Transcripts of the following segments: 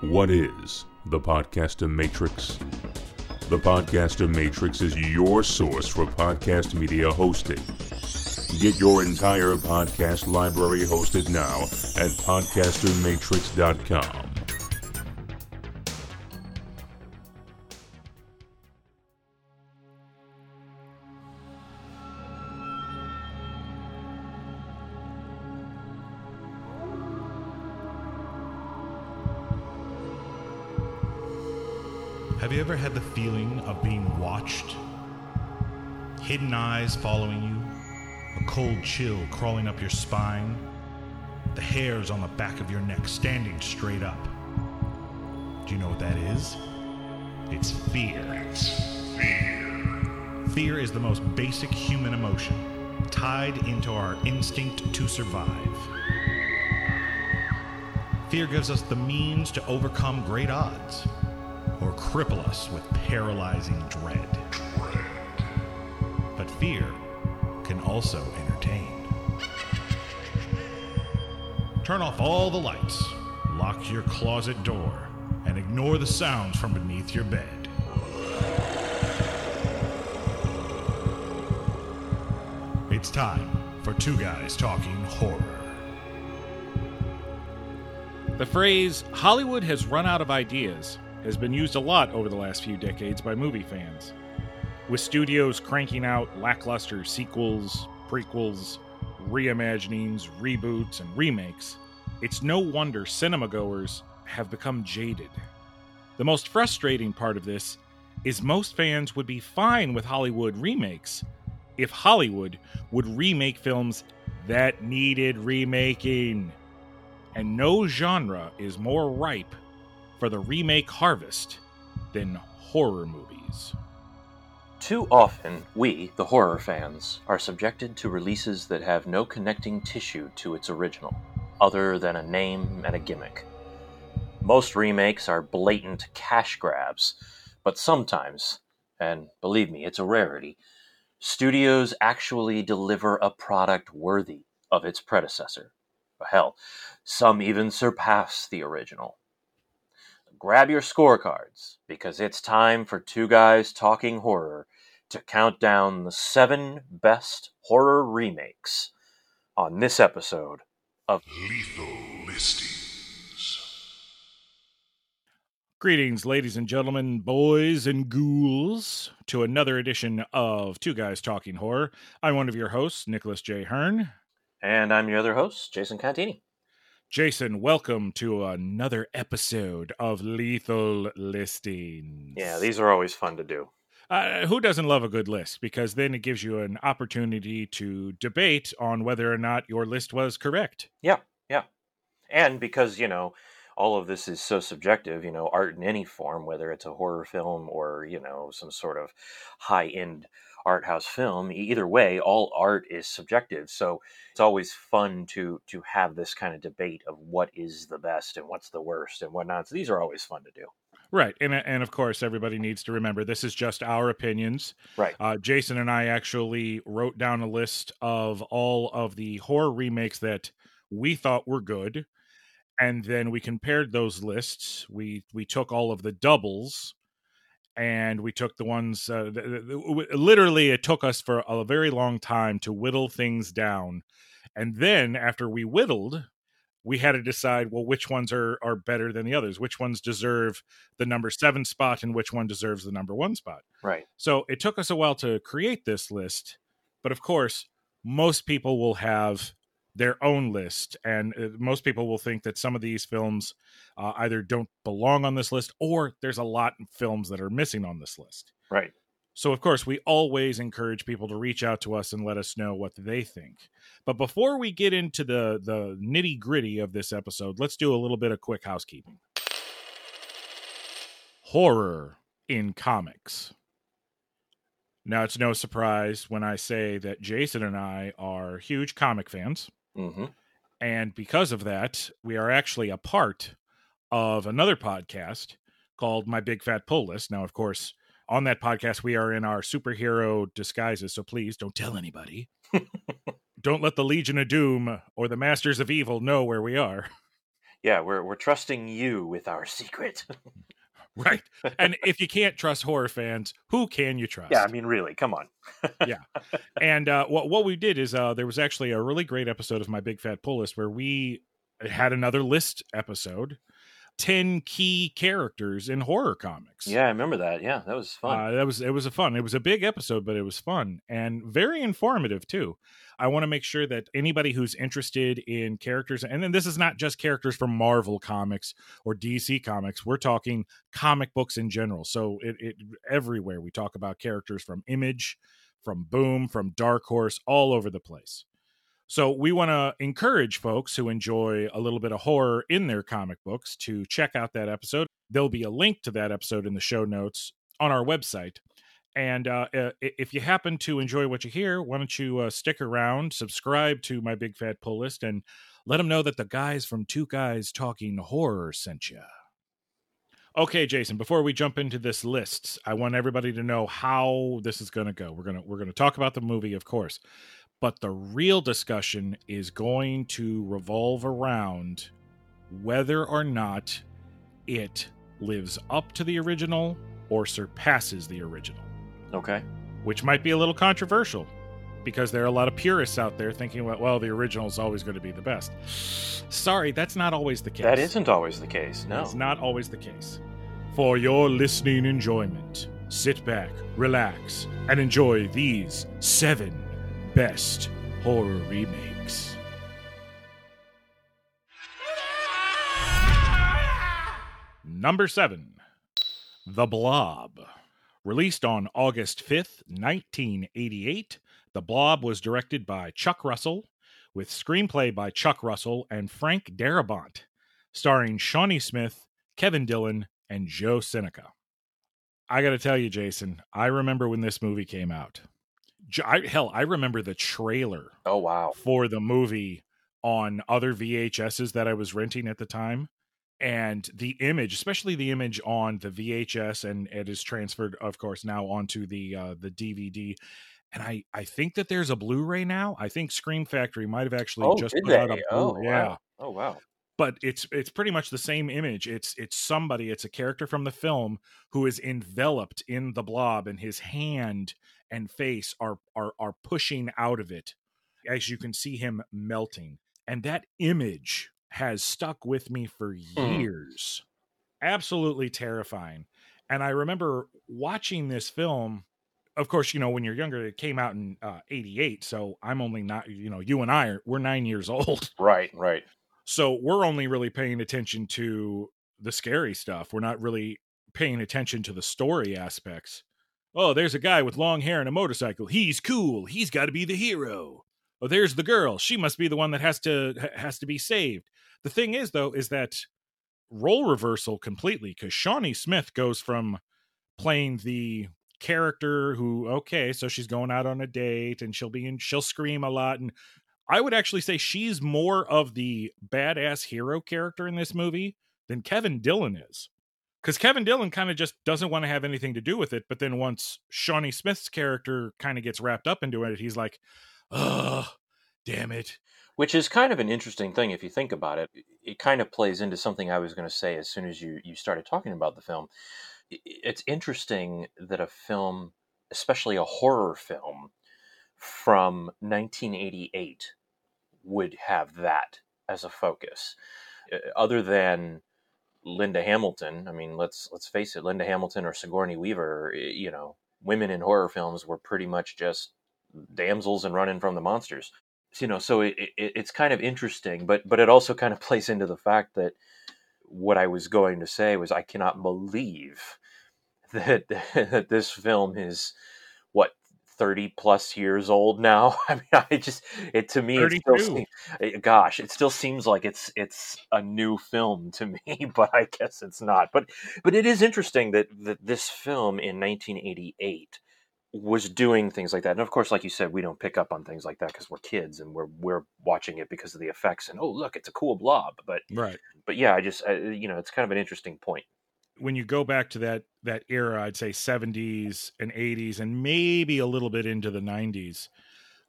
What is the Podcaster Matrix? The Podcaster Matrix is your source for podcast media hosting. Get your entire podcast library hosted now at podcastermatrix.com. Hidden eyes following you, a cold chill crawling up your spine, the hairs on the back of your neck standing straight up. Do you know what that is? It's fear. It's fear. Fear is the most basic human emotion, tied into our instinct to survive. Fear gives us the means to overcome great odds or cripple us with paralyzing dread. Fear can also entertain. Turn off all the lights, lock your closet door, and ignore the sounds from beneath your bed. It's time for Two Guys Talking Horror. The phrase Hollywood has run out of ideas has been used a lot over the last few decades by movie fans. With studios cranking out lackluster sequels, prequels, reimaginings, reboots, and remakes, it's no wonder cinema goers have become jaded. The most frustrating part of this is most fans would be fine with Hollywood remakes if Hollywood would remake films that needed remaking. And no genre is more ripe for the remake harvest than horror movies. Too often, we, the horror fans, are subjected to releases that have no connecting tissue to its original, other than a name and a gimmick. Most remakes are blatant cash grabs, but sometimes, and believe me, it's a rarity, studios actually deliver a product worthy of its predecessor. Hell, some even surpass the original. Grab your scorecards, because it's time for Two Guys Talking Horror to count down the seven best horror remakes on this episode of Lethal Listings. Greetings, ladies and gentlemen, boys and ghouls, to another edition of Two Guys Talking Horror. I'm one of your hosts, Nicholas J. Hearn. And I'm your other host, Jason Cantini. Jason, welcome to another episode of Lethal Listings. Yeah, these are always fun to do. Uh, who doesn't love a good list? Because then it gives you an opportunity to debate on whether or not your list was correct. Yeah, yeah. And because, you know, all of this is so subjective, you know, art in any form, whether it's a horror film or, you know, some sort of high end art house film, either way, all art is subjective. So it's always fun to to have this kind of debate of what is the best and what's the worst and whatnot. So these are always fun to do. Right, and and of course, everybody needs to remember this is just our opinions. Right. Uh, Jason and I actually wrote down a list of all of the horror remakes that we thought were good, and then we compared those lists. We we took all of the doubles, and we took the ones. Uh, th- th- literally, it took us for a very long time to whittle things down, and then after we whittled, we had to decide well which ones are are better than the others which ones deserve the number seven spot and which one deserves the number one spot Right. so it took us a while to create this list but of course most people will have their own list and uh, most people will think that some of these films uh, either don't belong on this list or there's a lot of films that are missing on this list Right. so, of course, we always encourage people to reach out to us and let us know what they think. But before we get into the, the nitty gritty of this episode, let's do a little bit of quick housekeeping. Horror in comics. Now, it's no surprise when I say that Jason and I are huge comic fans. Mm-hmm. And because of that, we are actually a part of another podcast called My Big Fat Pull List. Now, of course, on that podcast, we are in our superhero disguises. So please don't tell anybody. don't let the Legion of Doom or the Masters of Evil know where we are. Yeah, we're we're trusting you with our secret. Right. and if you can't trust horror fans, who can you trust? yeah, I mean, really, come on. Yeah. And uh, what what we did is uh, there was actually a really great episode of my big fat pull list where we had another list episode, ten key characters in horror comics. Yeah, I remember that. Yeah, that was fun. Uh, that was it was a fun. It was a big episode, but it was fun and very informative too. I want to make sure that anybody who's interested in characters, and then this is not just characters from Marvel comics or DC comics. We're talking comic books in general. So it, it everywhere we talk about characters from Image, from Boom, from Dark Horse, all over the place. So we want to encourage folks who enjoy a little bit of horror in their comic books to check out that episode. There'll be a link to that episode in the show notes on our website. And uh, if you happen to enjoy what you hear, why don't you uh, stick around, subscribe to my big fat pull list, and let them know that the guys from Two Guys Talking Horror sent you. Okay, Jason. Before we jump into this list, I want everybody to know how this is going to go. We're gonna we're gonna talk about the movie, of course, but the real discussion is going to revolve around whether or not it lives up to the original or surpasses the original okay. which might be a little controversial because there are a lot of purists out there thinking, well, well the original is always going to be the best. Sorry, that's not always the case. That isn't always the case. No. It's not always the case. For your listening enjoyment, sit back, relax, and enjoy these seven best horror remakes. Number seven The Blob. Released on August 5th, 1988, The Blob was directed by Chuck Russell, with screenplay by Chuck Russell and Frank Darabont, starring Shawnee Smith, Kevin Dillon, and Joe Seneca. I got to tell you, Jason, I remember when this movie came out. I, hell, I remember the trailer Oh wow. for the movie on other VHSs that I was renting at the time. And the image, especially the image on the VHS, and it is transferred, of course, now onto the uh, the DVD. And I I think that there's a Blu-ray now. I think Scream Factory might have actually Oh, just put out a they? Blu- Oh, yeah. Oh wow. But it's it's pretty much the same image it's it's somebody it's a character from the film who is enveloped in the blob and his hand and face are are are pushing out of it as you can see him melting and that image has stuck with me for Hmm. years absolutely terrifying and i remember watching this film of course you know when you're younger it came out in uh, 88 so i'm only not you know you and i are we're nine years old Right. Right. So we're only really paying attention to the scary stuff. We're not really paying attention to the story aspects. Oh, there's a guy with long hair and a motorcycle. He's cool. He's got to be the hero. Oh, there's the girl. She must be the one that has to has to be saved. The thing is though is that role reversal completely cuz Shawnee Smith goes from playing the character who okay, so she's going out on a date and she'll be in she'll scream a lot and I would actually say she's more of the badass hero character in this movie than Kevin Dillon is. Because Kevin Dillon kind of just doesn't want to have anything to do with it. But then once Shawnee Smith's character kind of gets wrapped up into it, he's like, oh, damn it. Which is kind of an interesting thing if you think about it. It kind of plays into something I was going to say as soon as you, you started talking about the film. It's interesting that a film, especially a horror film from 1988, would have that as a focus. Uh, Other than Linda Hamilton, I mean, let's let's face it, Linda Hamilton or Sigourney Weaver, you know, women in horror films were pretty much just damsels and running from the monsters you know so it, it, it's kind of interesting but but it also kind of plays into the fact that what i was going to say was i cannot believe that that this film is what 30 plus years old now i mean i just it to me it still seems, eh, gosh it still seems like it's it's a new film to me but i guess it's not but but it is interesting that that this film in 1988 was doing things like that. And of course, like you said, we don't pick up on things like that because we're kids and we're we're watching it because of the effects and oh look, it's a cool blob. But Right. but yeah, I just uh, you know it's kind of an interesting point. When you go back to that that era, I'd say 70s and 80s and maybe a little bit into the 90s,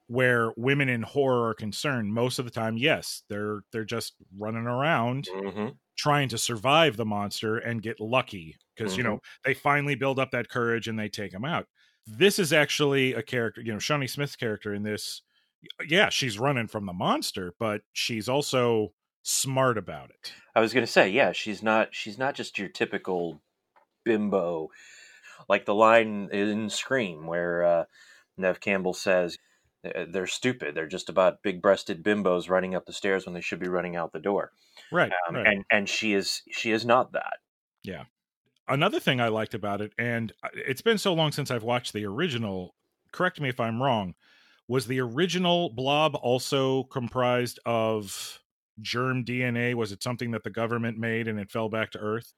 where women in horror are concerned, most of the time, yes, they're they're just running around hmm trying to survive the monster and get lucky because you know they finally build up that courage and they take him out. This is actually a character, you know, Shawnee Smith's character in this. Yeah, she's running from the monster, but she's also smart about it. I was going to say, yeah, she's not she's not just your typical bimbo, like the line in Scream where uh, Neve Campbell says "Uh, they're stupid. They're just about big-breasted bimbos running up the stairs when they should be running out the door. Right. Um, right. And and she is she is not that. Yeah. Another thing I liked about it, and uh, it's been so long since I've watched the original. Correct me if I'm wrong. Was the original Blob also comprised of germ DNA? Was it something that the government made and it fell back to Earth?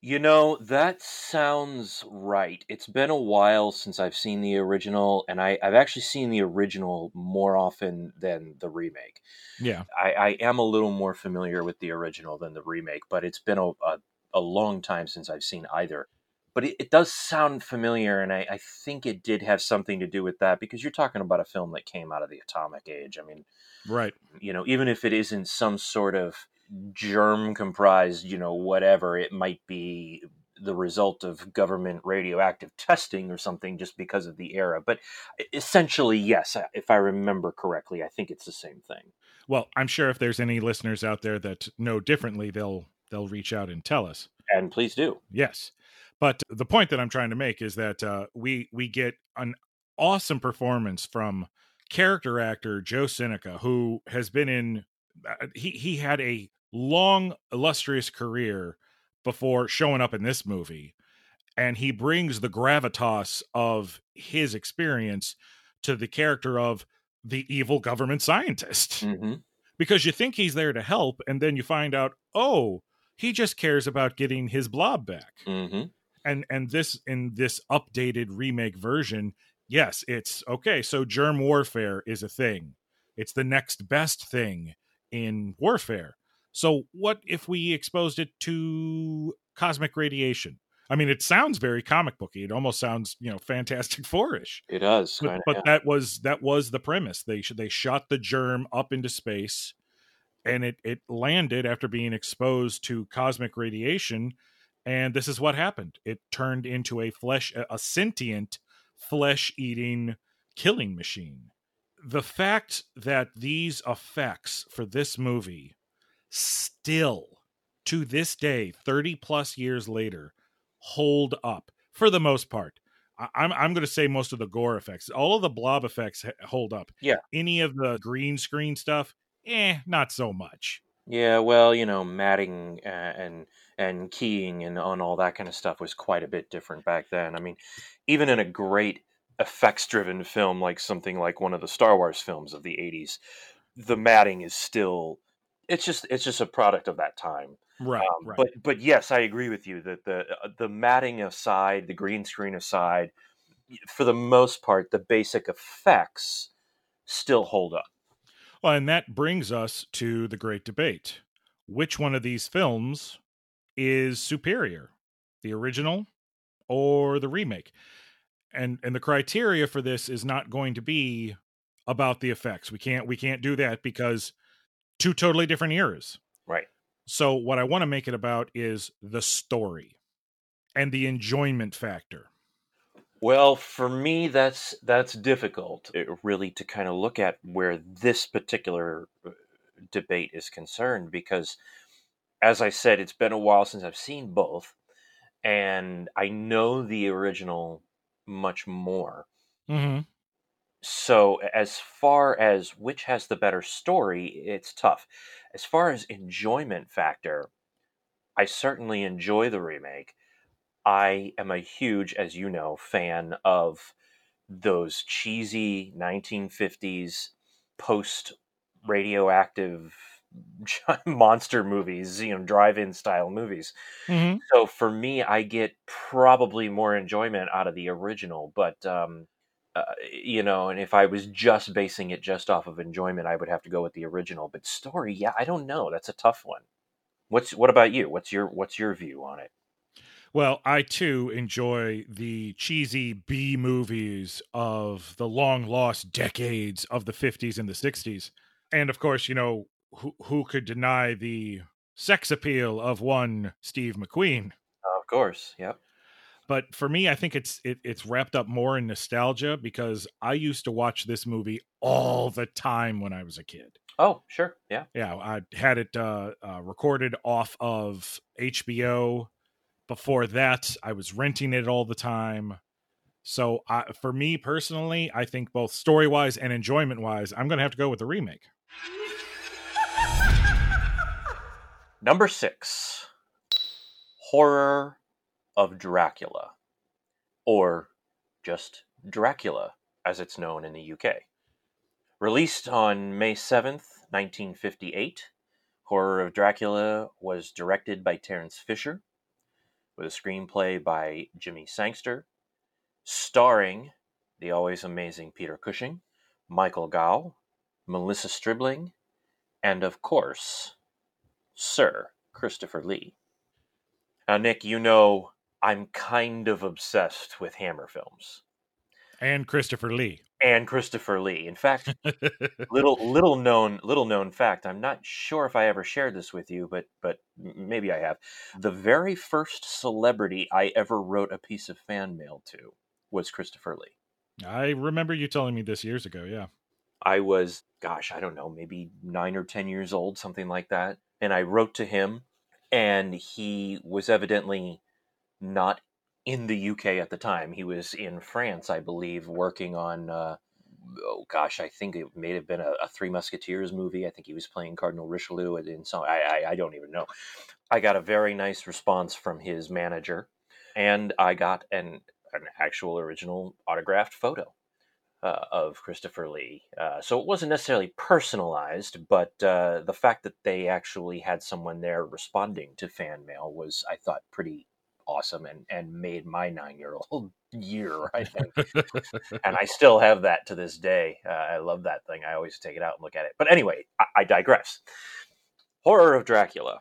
You know, that sounds right. It's been a while since I've seen the original, and I, I've actually seen the original more often than the remake. Yeah. I, I am a little more familiar with the original than the remake, but it's been a, a, a long time since I've seen either. But it, it does sound familiar, and I, I think it did have something to do with that because you're talking about a film that came out of the atomic age. I mean, Right. you know, even if it isn't some sort of germ comprised, you know, whatever, it might be the result of government radioactive testing or something just because of the era. But essentially, yes, if I remember correctly, I think it's the same thing. Well, I'm sure if there's any listeners out there that know differently, they'll they'll reach out and tell us. And please do. Yes. But the point that I'm trying to make is that uh, we we get an awesome performance from character actor Joe Seneca, who has been in uh, he he had a long illustrious career before showing up in this movie, and he brings the gravitas of his experience to the character of the evil government scientist. Hmm because you think he's there to help, and then you find out, oh, he just cares about getting his blob back. Hmm and and this in this updated remake version yes it's okay so germ warfare is a thing. It's the next best thing in warfare. So what if we exposed it to cosmic radiation? I mean it sounds very comic booky. It almost sounds you know fantastic fourish. It does. but, kinda, but yeah. that was that was the premise. They they shot the germ up into space and it it landed after being exposed to cosmic radiation and this is what happened it turned into a flesh a sentient flesh eating killing machine the fact that these effects for this movie still to this day 30 plus years later hold up for the most part I'm I'm going to say most of the gore effects, all of the blob effects hold up. Yeah. Any of the green screen stuff, eh, not so much. Yeah, well, you know, matting uh, and and keying and on all that kind of stuff was quite a bit different back then. I mean, even in a great effects-driven film like something like one of the Star Wars films of the '80s, the matting is still it's just it's just a product of that time. Right. Um, right. But but yes, I agree with you that the uh, the matting aside, the green screen aside, for the most part, the basic effects still hold up. well, and that brings us to the great debate: which one of these films is superior, the original or the remake? And and the criteria for this is not going to be about the effects. We can't we can't do that because two totally different eras. Right. So what I want to make it about is the story and the enjoyment factor. Well, for me, that's that's difficult, uh, really, to kind of look at where this particular uh, debate is concerned, because, as I said, it's been a while since I've seen both, and I know the original much more. Mm-hmm. So, as far as which has the better story, it's tough. As far as enjoyment factor, I certainly enjoy the remake. I am a huge, as you know, fan of those cheesy 1950s post radioactive monster movies, you know, drive-in style movies. Mm-hmm. So for me, I get probably more enjoyment out of the original, but um, uh, you know, and if I was just basing it just off of enjoyment, I would have to go with the original. But story, yeah, I don't know. That's a tough one. What's what about you? What's your what's your view on it? Well, I too enjoy the cheesy B movies of the long lost decades of the 50s and the 60s. And of course, you know, who, who could deny the sex appeal of one Steve McQueen? Of course, yep. But for me, I think it's it, it's wrapped up more in nostalgia because I used to watch this movie all the time when I was a kid. Oh, sure, yeah. Yeah, I had it uh, uh, recorded off of HBO. Before that, I was renting it all the time. So, uh, for me personally, I think both story wise and enjoyment wise, I'm going to have to go with the remake. Number six Horror of Dracula, or just Dracula, as it's known in the UK. Released on May 7th, 1958, Horror of Dracula was directed by Terence Fisher, with a screenplay by Jimmy Sangster, starring the always amazing Peter Cushing, Michael Gough, Melissa Stribling, and of course, Sir Christopher Lee. Now, Nick, you know I'm kind of obsessed with Hammer films And Christopher Lee. and Christopher Lee. In fact, little little known little known fact. I'm not sure if I ever shared this with you, but but maybe I have. The very first celebrity I ever wrote a piece of fan mail to was Christopher Lee. I remember you telling me this years ago. Yeah. I was, gosh, I don't know, maybe nine or 10 years old, something like that. And I wrote to him, and he was evidently not in the UK at the time. He was in France, I believe, working on, uh, oh gosh, I think it may have been a, a Three Musketeers movie. I think he was playing Cardinal Richelieu in some, I, I, I don't even know. I got a very nice response from his manager, and I got an, an actual original autographed photo uh, of Christopher Lee. Uh, so it wasn't necessarily personalized, but uh, the fact that they actually had someone there responding to fan mail was, I thought, pretty awesome and, and made my nine year old year, I think. and I still have that to this day. Uh, I love that thing. I always take it out and look at it. But anyway, I, I digress. Horror of Dracula.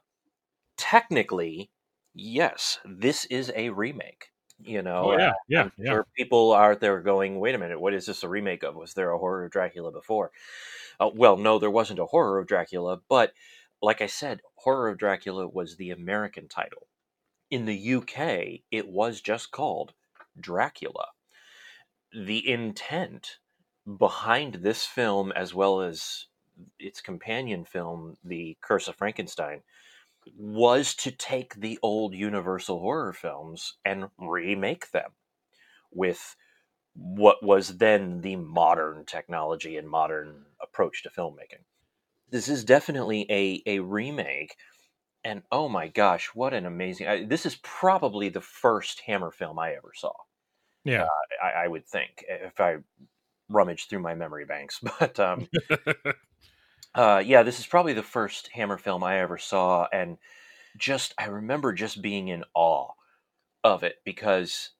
Technically, yes, this is a remake. You know, oh, yeah. Yeah. Yeah. sure people out there going, wait a minute, what is this a remake of? Was there a horror of Dracula before? Uh, well, no, there wasn't a horror of Dracula, but like I said, Horror of Dracula was the American title. In the UK, it was just called Dracula. The intent behind this film, as well as its companion film, The Curse of Frankenstein, was to take the old Universal horror films and remake them with what was then the modern technology and modern approach to filmmaking. This is definitely a, a remake, and oh my gosh, what an amazing! I, this is probably the first Hammer film I ever saw. Yeah. I, I would think if I rummage through my memory banks, but um, uh, yeah, this is probably the first Hammer film I ever saw, and just I remember just being in awe of it because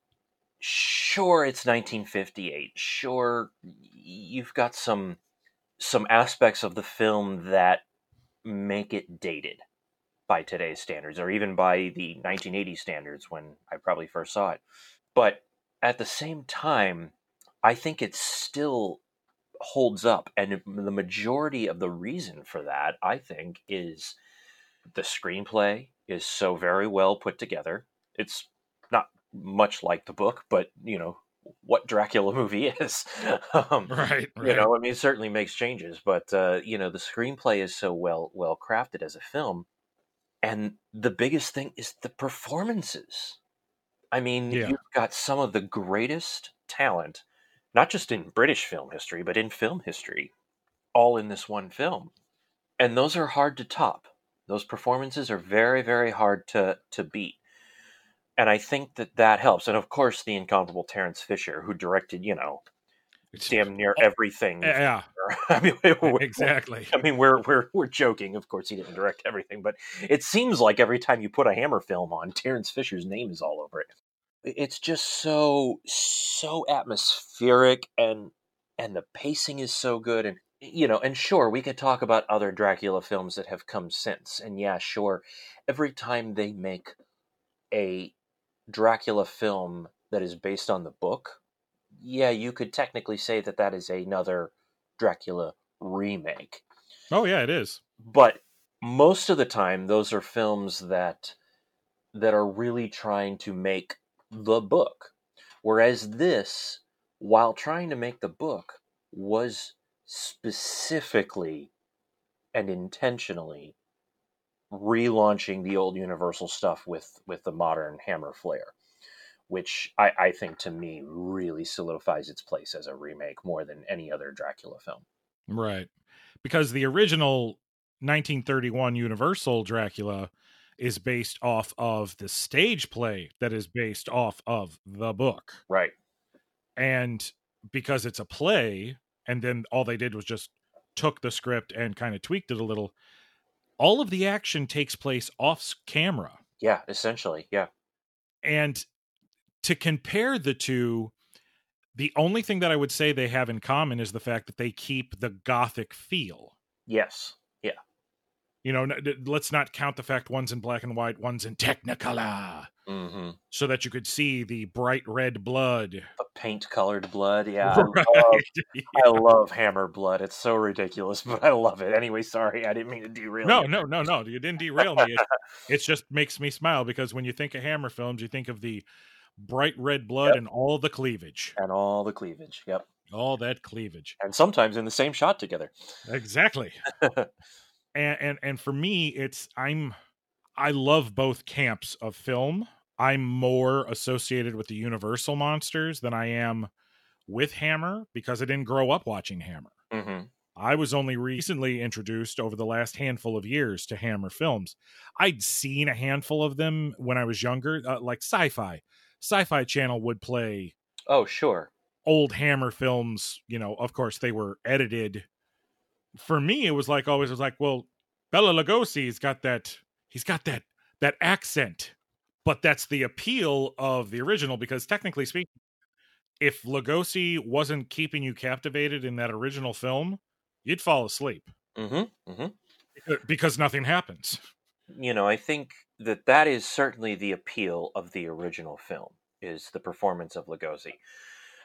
sure it's 1958, sure you've got some some aspects of the film that make it dated by today's standards or even by the 1980 standards when I probably first saw it. But at the same time, I think it's still holds up and the majority of the reason for that i think is the screenplay is so very well put together it's not much like the book but you know what dracula movie is um, Right. you know i mean it certainly makes changes but uh, you know the screenplay is so well well crafted as a film and the biggest thing is the performances i mean Yeah. you've got some of the greatest talent not just in british film history but in film history all in this one film and those are hard to top those performances are very very hard to to beat and i think that that helps and of course the incomparable terence fisher who directed you know It's- damn near everything yeah. I mean, Exactly. I mean, we're we're we're joking. Of course, he didn't direct everything, but it seems like every time you put a Hammer film on, Terence Fisher's name is all over it. It's just so so atmospheric, and and the pacing is so good, and you know, and sure, we could talk about other Dracula films that have come since, and yeah, sure, every time they make a Dracula film that is based on the book, yeah, you could technically say that that is another Dracula remake. Oh yeah, it is. But most of the time those are films that that are really trying to make the book. Whereas this, while trying to make the book, was specifically and intentionally relaunching the old Universal stuff with with the modern Hammer flair, which I, I think to me really solidifies its place as a remake more than any other Dracula film. Right. Because the original 1931 Universal Dracula is based off of the stage play that is based off of the book. Right. And because it's a play, and then all they did was just took the script and kind of tweaked it a little, all of the action takes place off camera. Yeah, essentially. Yeah. And to compare the two, the only thing that I would say they have in common is the fact that they keep the gothic feel. Yes. Yeah. You know, let's not count the fact one's in black and white, one's in technicolor, mm-hmm. so that you could see the bright red blood, the paint-colored blood. Yeah, right. I, love, yeah. I love Hammer blood. It's so ridiculous, but I love it. Anyway, sorry, I didn't mean to derail. No, you. no, no, no. You didn't derail me. It, it just makes me smile because when you think of Hammer films, you think of the bright red blood Yep. and all the cleavage, and all the cleavage. Yep, all that cleavage. and sometimes in the same shot together. Exactly. And, and and for me, it's I'm I love both camps of film. I'm more associated with the Universal monsters than I am with Hammer because I didn't grow up watching Hammer. hmm I was only recently introduced over the last handful of years to Hammer films. I'd seen a handful of them when I was younger, uh, like sci-fi. Sci-Fi Channel would play Oh, sure. old Hammer films. You know, of course, they were edited. For me, it was like always. It was like, well, Bela Lugosi's got that. He's got that that accent, but that's the appeal of the original because technically speaking, if Lugosi wasn't keeping you captivated in that original film, you'd fall asleep hmm hmm because nothing happens. You know, I think that that is certainly the appeal of the original film is the performance of Lugosi.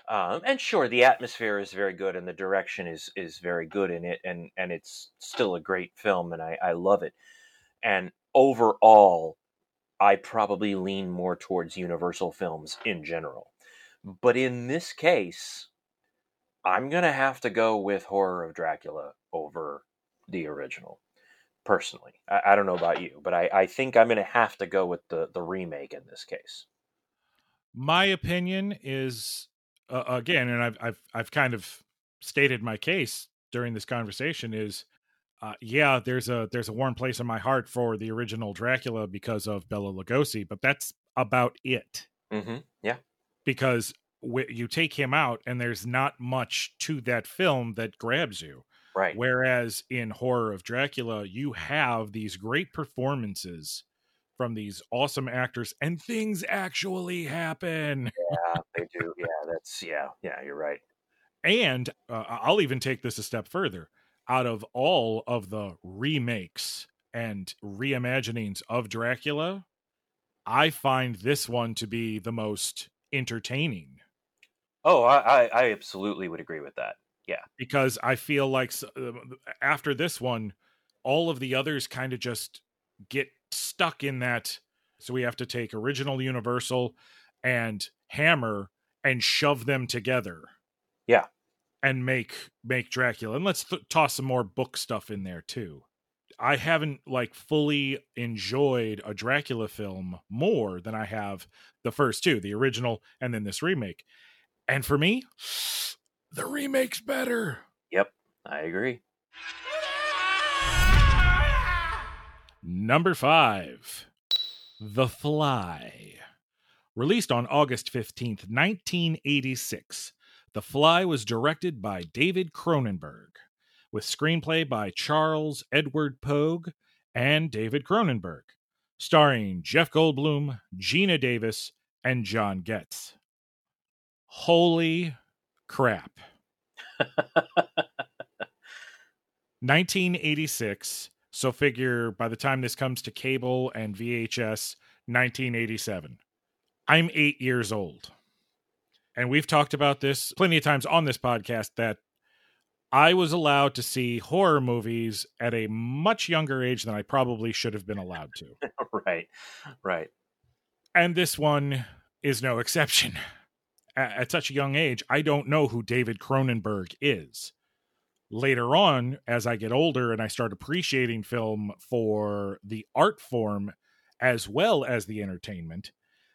Um, and sure, the atmosphere is very good, and the direction is is very good in it, and and it's still a great film, and I I love it. And overall, I probably lean more towards Universal films in general. But in this case, I'm gonna have to go with Horror of Dracula over the original. Personally, I, I don't know about you, but I, I think I'm gonna have to go with the the remake in this case. my opinion is uh, again and I've, I've i've kind of stated my case during this conversation is uh, yeah there's a there's a warm place in my heart for the original dracula because of bela lugosi but that's about it Mm-hmm. Yeah. because wh- you take him out and there's not much to that film that grabs you Right. Whereas in Horror of Dracula, you have these great performances from these awesome actors, and things actually happen. Yeah, they do. Yeah, that's yeah, yeah. You're right. And uh, I'll even take this a step further. Out of all of the remakes and reimaginings of Dracula, I find this one to be the most entertaining Oh, I, I, I absolutely would agree with that. Yeah. Because I feel like uh, after this one, all of the others kind of just get stuck in that. So we have to take original Universal and Hammer and shove them together. Yeah. and make make Dracula. And let's th- toss some more book stuff in there too. I haven't like fully enjoyed a Dracula film more than I have the first two, the original and then this remake. And for me, the remake's better. Yep, I agree. Number five, The Fly. Released on August 15th, 1986, The Fly was directed by David Cronenberg, with screenplay by Charles Edward Pogue and David Cronenberg, starring Jeff Goldblum, Geena Davis, and John Getz. Holy crap. 1986. So figure by the time this comes to cable and VHS, 1987. I'm eight years old. And we've talked about this plenty of times on this podcast that I was allowed to see horror movies at a much younger age than I probably should have been allowed to. right, right. And this one is no exception. At, at such a young age, I don't know who David Cronenberg is. Later on, as I get older and I start appreciating film for the art form as well as the entertainment,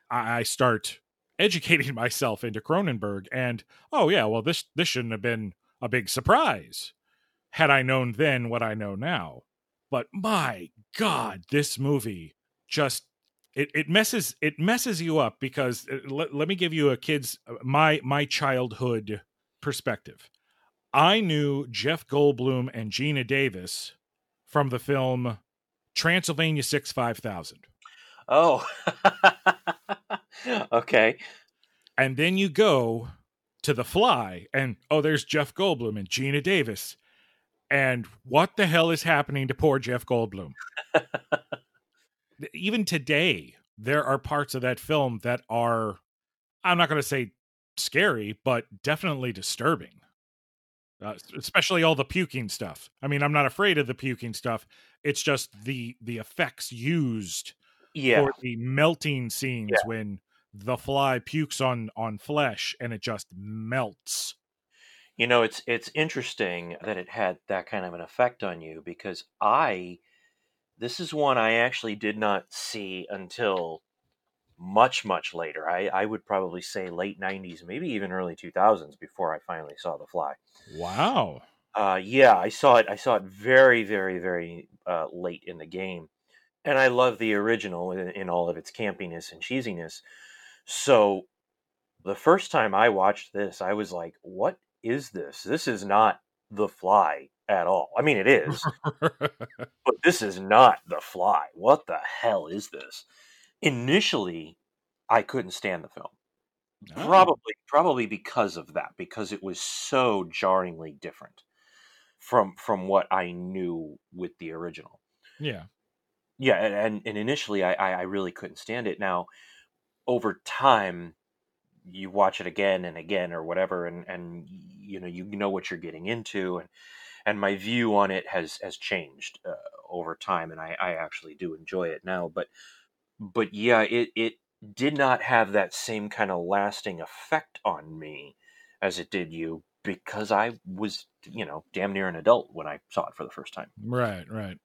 I start educating myself into Cronenberg. And oh yeah, well this this shouldn't have been a big surprise had I known then what I know now. But my God, this movie just it, it messes it messes you up because uh, let, let me give you a kid's uh, my my childhood perspective. I knew Jeff Goldblum and Geena Davis from the film Transylvania Six Five Thousand. Oh, okay. And then you go to The Fly, and oh, there's Jeff Goldblum and Geena Davis. And what the hell is happening to poor Jeff Goldblum? Even today, there are parts of that film that are, I'm not going to say scary, but definitely disturbing. Uh, especially all the puking stuff. I mean, I'm not afraid of the puking stuff. It's just the the effects used Yeah. for the melting scenes Yeah. when the fly pukes on on flesh and it just melts. You know, it's it's interesting that it had that kind of an effect on you because I this is one I actually did not see until much much later. I I would probably say late 90s, maybe even early 2000s before I finally saw The Fly. Wow. Uh yeah, I saw it I saw it very very very uh late in the game. And I love the original in, in all of its campiness and cheesiness. So the first time I watched this, I was like, what is this? This is not The Fly at all. I mean, it is, but this is not The Fly. What the hell is this? Initially, I couldn't stand the film. Oh. Probably, probably because of that, because it was so jarringly different from from what I knew with the original. Yeah. Yeah, and and, initially, I, I I really couldn't stand it. Now, over time, you watch it again and again or whatever, and and you know you know what you're getting into, and and my view on it has has changed uh, over time, and I I actually do enjoy it now. But but yeah, it it did not have that same kind of lasting effect on me as it did you because I was you know damn near an adult when I saw it for the first time. Right, right.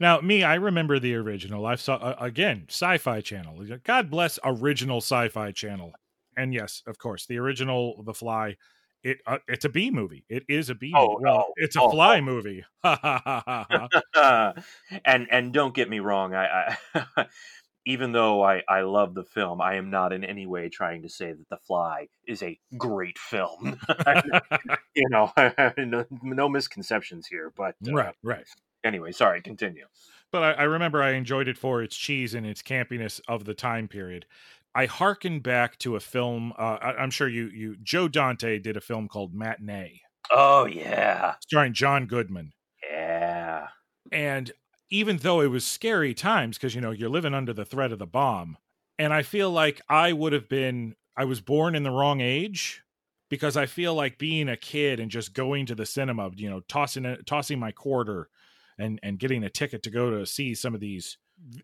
Now, me, I remember the original. I saw uh, again Sci-Fi Channel. God bless original Sci-Fi Channel. And yes, of course, the original The Fly. It uh, it's a B movie. It is a B. Oh, movie. Well, no. it's a Oh, fly oh. movie. And and don't get me wrong, I, I even though I I love the film, I am not in any way trying to say that The Fly is a great film. you know, no, no misconceptions here. But uh, right, right. anyway, sorry, continue. But I, I remember I enjoyed it for its cheese and its campiness of the time period. I hearken back to a film. Uh, I, I'm sure you you Joe Dante did a film called Matinee, Oh yeah, starring John Goodman. yeah, And even though it was scary times, because you know you're living under the threat of the bomb, and I feel like I would have been. I was born in the wrong age because I feel like being a kid and just going to the cinema, you know, tossing it, tossing my quarter and and getting a ticket to go to see some of these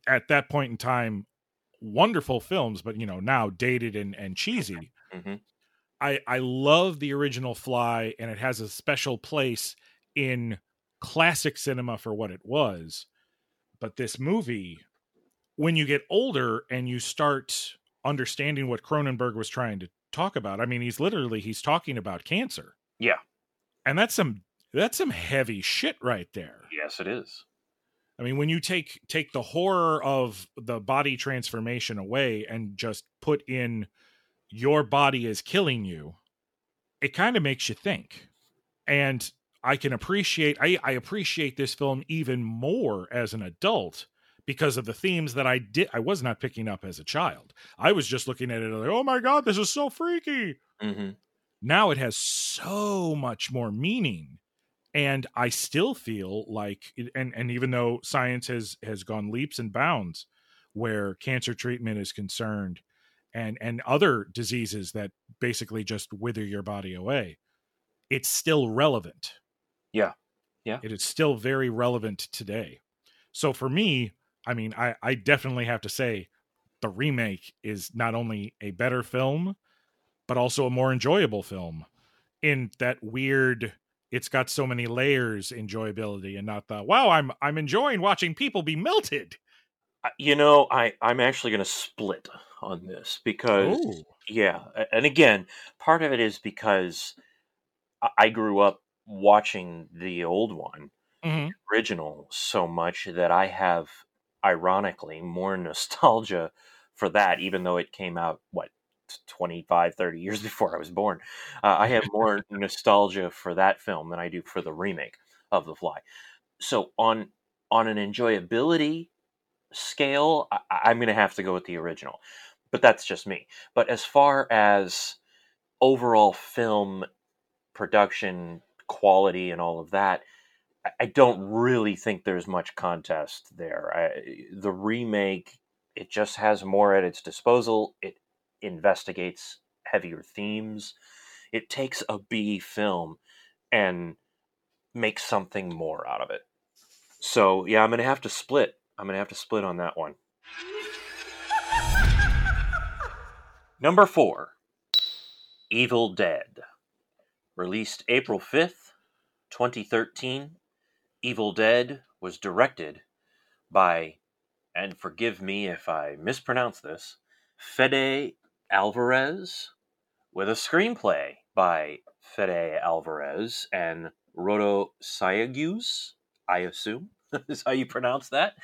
at that point in time wonderful films, but you know now dated and and cheesy. hmm I I love the original Fly, and it has a special place in classic cinema for what it was. But this movie, when you get older and you start understanding what Cronenberg was trying to talk about, I mean, he's literally he's talking about cancer, yeah, and that's some that's some heavy shit right there. yes, it is. I mean, when you take take the horror of the body transformation away and just put in your body is killing you, it kind of makes you think. And I can appreciate I, I appreciate this film even more as an adult because of the themes that I did I was not picking up as a child. I was just looking at it like, oh my god, this is so freaky. Hmm now it has so much more meaning and i still feel like and and even though science has has gone leaps and bounds where cancer treatment is concerned and and other diseases that basically just wither your body away it's still relevant Yeah. Yeah. it is still very relevant today so for me i mean i i definitely have to say the remake is not only a better film but also a more enjoyable film in that weird it's got so many layers enjoyability and not the wow i'm i'm enjoying watching people be melted You know, I I'm actually going to split on this because Ooh. yeah, and again, part of it is because I- I grew up watching the old one, Mhm. original, so much that I have, ironically, more nostalgia for that, even though it came out what 25 30 years before i was born. Uh, i have more nostalgia for that film than i do for the remake of the fly. So on on an enjoyability scale I, i'm going to have to go with the original but that's just me. But as far as overall film production quality and all of that I- don't really think there's much contest there. I, the remake, it just has more at its disposal. It investigates heavier themes. It takes a B film and makes something more out of it. So yeah, I'm gonna have to split. I'm gonna have to split on that one. Number four, Evil Dead, released April 5th, 2013. Evil Dead was directed by, and forgive me if I mispronounce this, Fede Alvarez, with a screenplay by Fede Alvarez and Rodo Sayagues, I assume is how you pronounce that,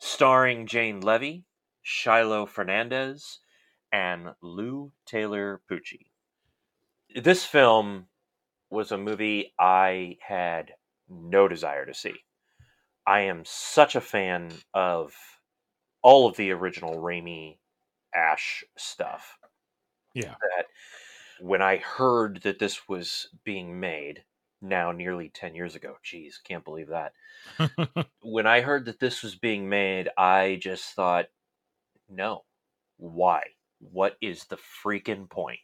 starring Jane Levy, Shiloh Fernandez, and Lou Taylor Pucci. This film was a movie I had no desire to see. I am such a fan of all of the original Raimi Ash stuff Yeah. that when I heard that this was being made now nearly 10 years ago, geez, can't believe that. when I heard that this was being made, I just thought, no, why? What is the freaking point?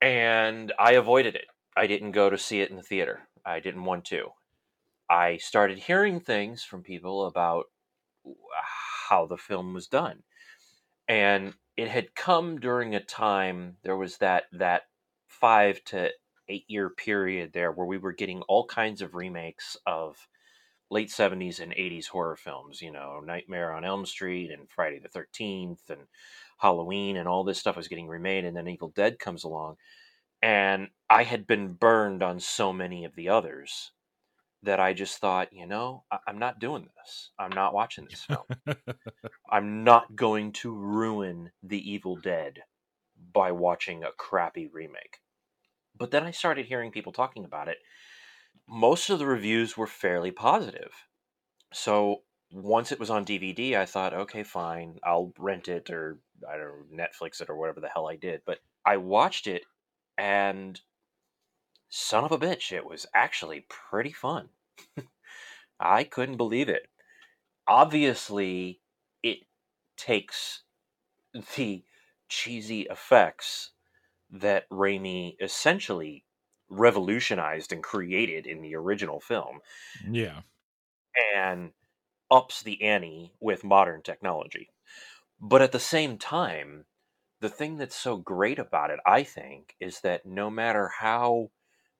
And I avoided it. I didn't go to see it in the theater. I didn't want to. I started hearing things from people about how the film was done. And it had come during a time there was that that 5 to 8 year period there where we were getting all kinds of remakes of late 70s and 80s horror films, you know, Nightmare on Elm Street and Friday the 13th and Halloween and all this stuff was getting remade and then Evil Dead comes along and I had been burned on so many of the others that I just thought, you know, I- I'm not doing this. I'm not watching this film. I'm not going to ruin The Evil Dead by watching a crappy remake. But then I started hearing people talking about it. Most of the reviews were fairly positive. So once it was on DVD, I thought, okay, fine, I'll rent it or I don't know, Netflix it or whatever the hell I did. But I watched it and son of a bitch, it was actually pretty fun. I couldn't believe it. Obviously, it takes the cheesy effects that Raimi essentially revolutionized and created in the original film yeah. and ups the ante with modern technology. But at the same time, the thing that's so great about it, I think, is that no matter how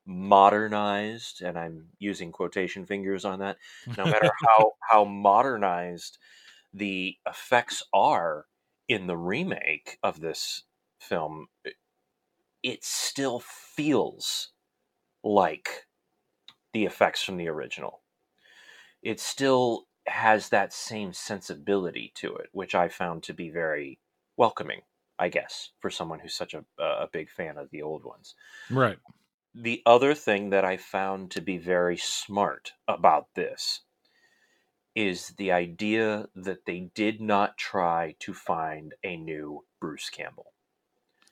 modernized, and I'm using quotation fingers on that, no matter how, how modernized the effects are in the remake of this film, it- it still feels like the effects from the original. It still has that same sensibility to it, which I found to be very welcoming, I guess, for someone who's such a, a big fan of the old ones. Right. The other thing that I found to be very smart about this is the idea that they did not try to find a new Bruce Campbell.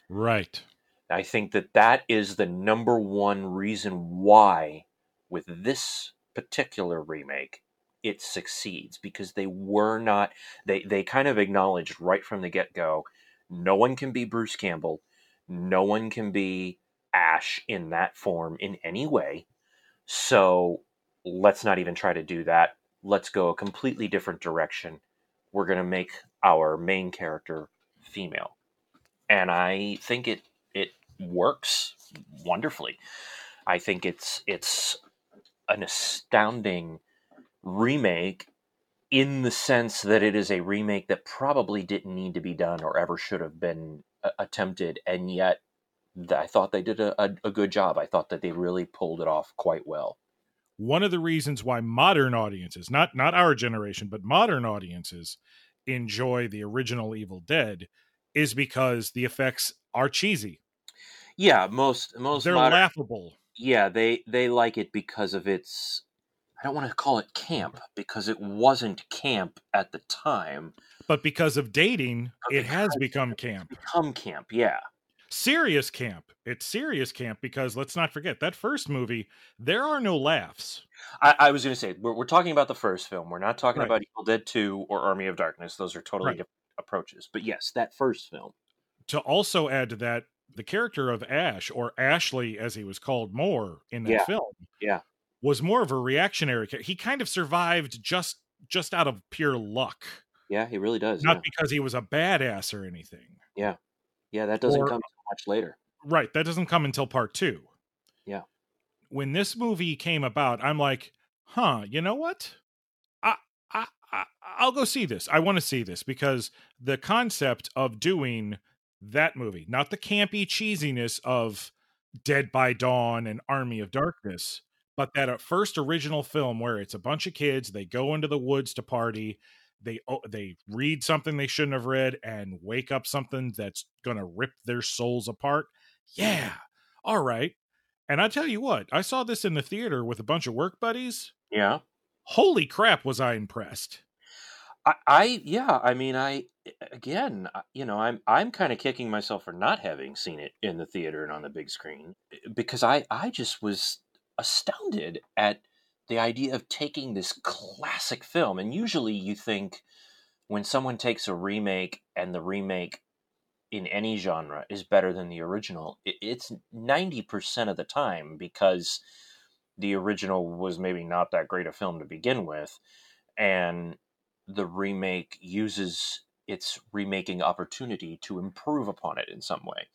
Right. I think that that is the number one reason why, with this particular remake, it succeeds because they were not, they, they kind of acknowledged right from the get go No one can be Bruce Campbell. No one can be Ash in that form in any way. So let's not even try to do that. Let's go a completely different direction. We're going to make our main character female. And I think it it works wonderfully. I think it's it's an astounding remake in the sense that it is a remake that probably didn't need to be done or ever should have been uh, attempted and yet I thought they did a, a, a, good job. I thought that they really pulled it off quite well. One of the reasons why modern audiences, not not our generation, but modern audiences, enjoy the original Evil Dead, is because the effects are cheesy. Yeah, most most they're modern, laughable. Yeah, they they like it because of its. I don't want to call it camp because it wasn't camp at the time. But because of dating, it has become camp. Become camp, yeah serious camp. It's serious camp because let's not forget that first movie. There are no laughs. I, I was going to say we're, we're, talking about the first film. We're not talking right. about Evil Dead Two or Army of Darkness. Those are totally right. different approaches. But yes, that first film. To also add to that, the character of Ash or Ashley, as he was called more in that yeah. film, yeah, was more of a reactionary. He kind of survived just just out of pure luck. Yeah, he really does. Not yeah. because he was a badass or anything. Yeah, yeah, that doesn't or, come much later. Right. That doesn't come until part two. Yeah. When this movie came about, I'm like, huh, you know what? I, I, I I'll go see this. I want to see this because the concept of doing that movie, not the campy cheesiness of Dead by Dawn and Army of Darkness, but that uh, first original film where it's a bunch of kids, they go into the woods to party, they oh, they read something they shouldn't have read and wake up something that's going to rip their souls apart. Yeah. All right. And I tell you what, I saw this in the theater with a bunch of work buddies. Yeah. Holy crap, was I impressed. I, I yeah, I mean I again, you know, I'm I'm kind of kicking myself for not having seen it in the theater and on the big screen eh, because I I just was astounded at the idea of taking this classic film, and usually you think when someone takes a remake and the remake in any genre is better than the original, it's 90% of the time because the original was maybe not that great a film to begin with, and the remake uses its remaking opportunity to improve upon it in some way.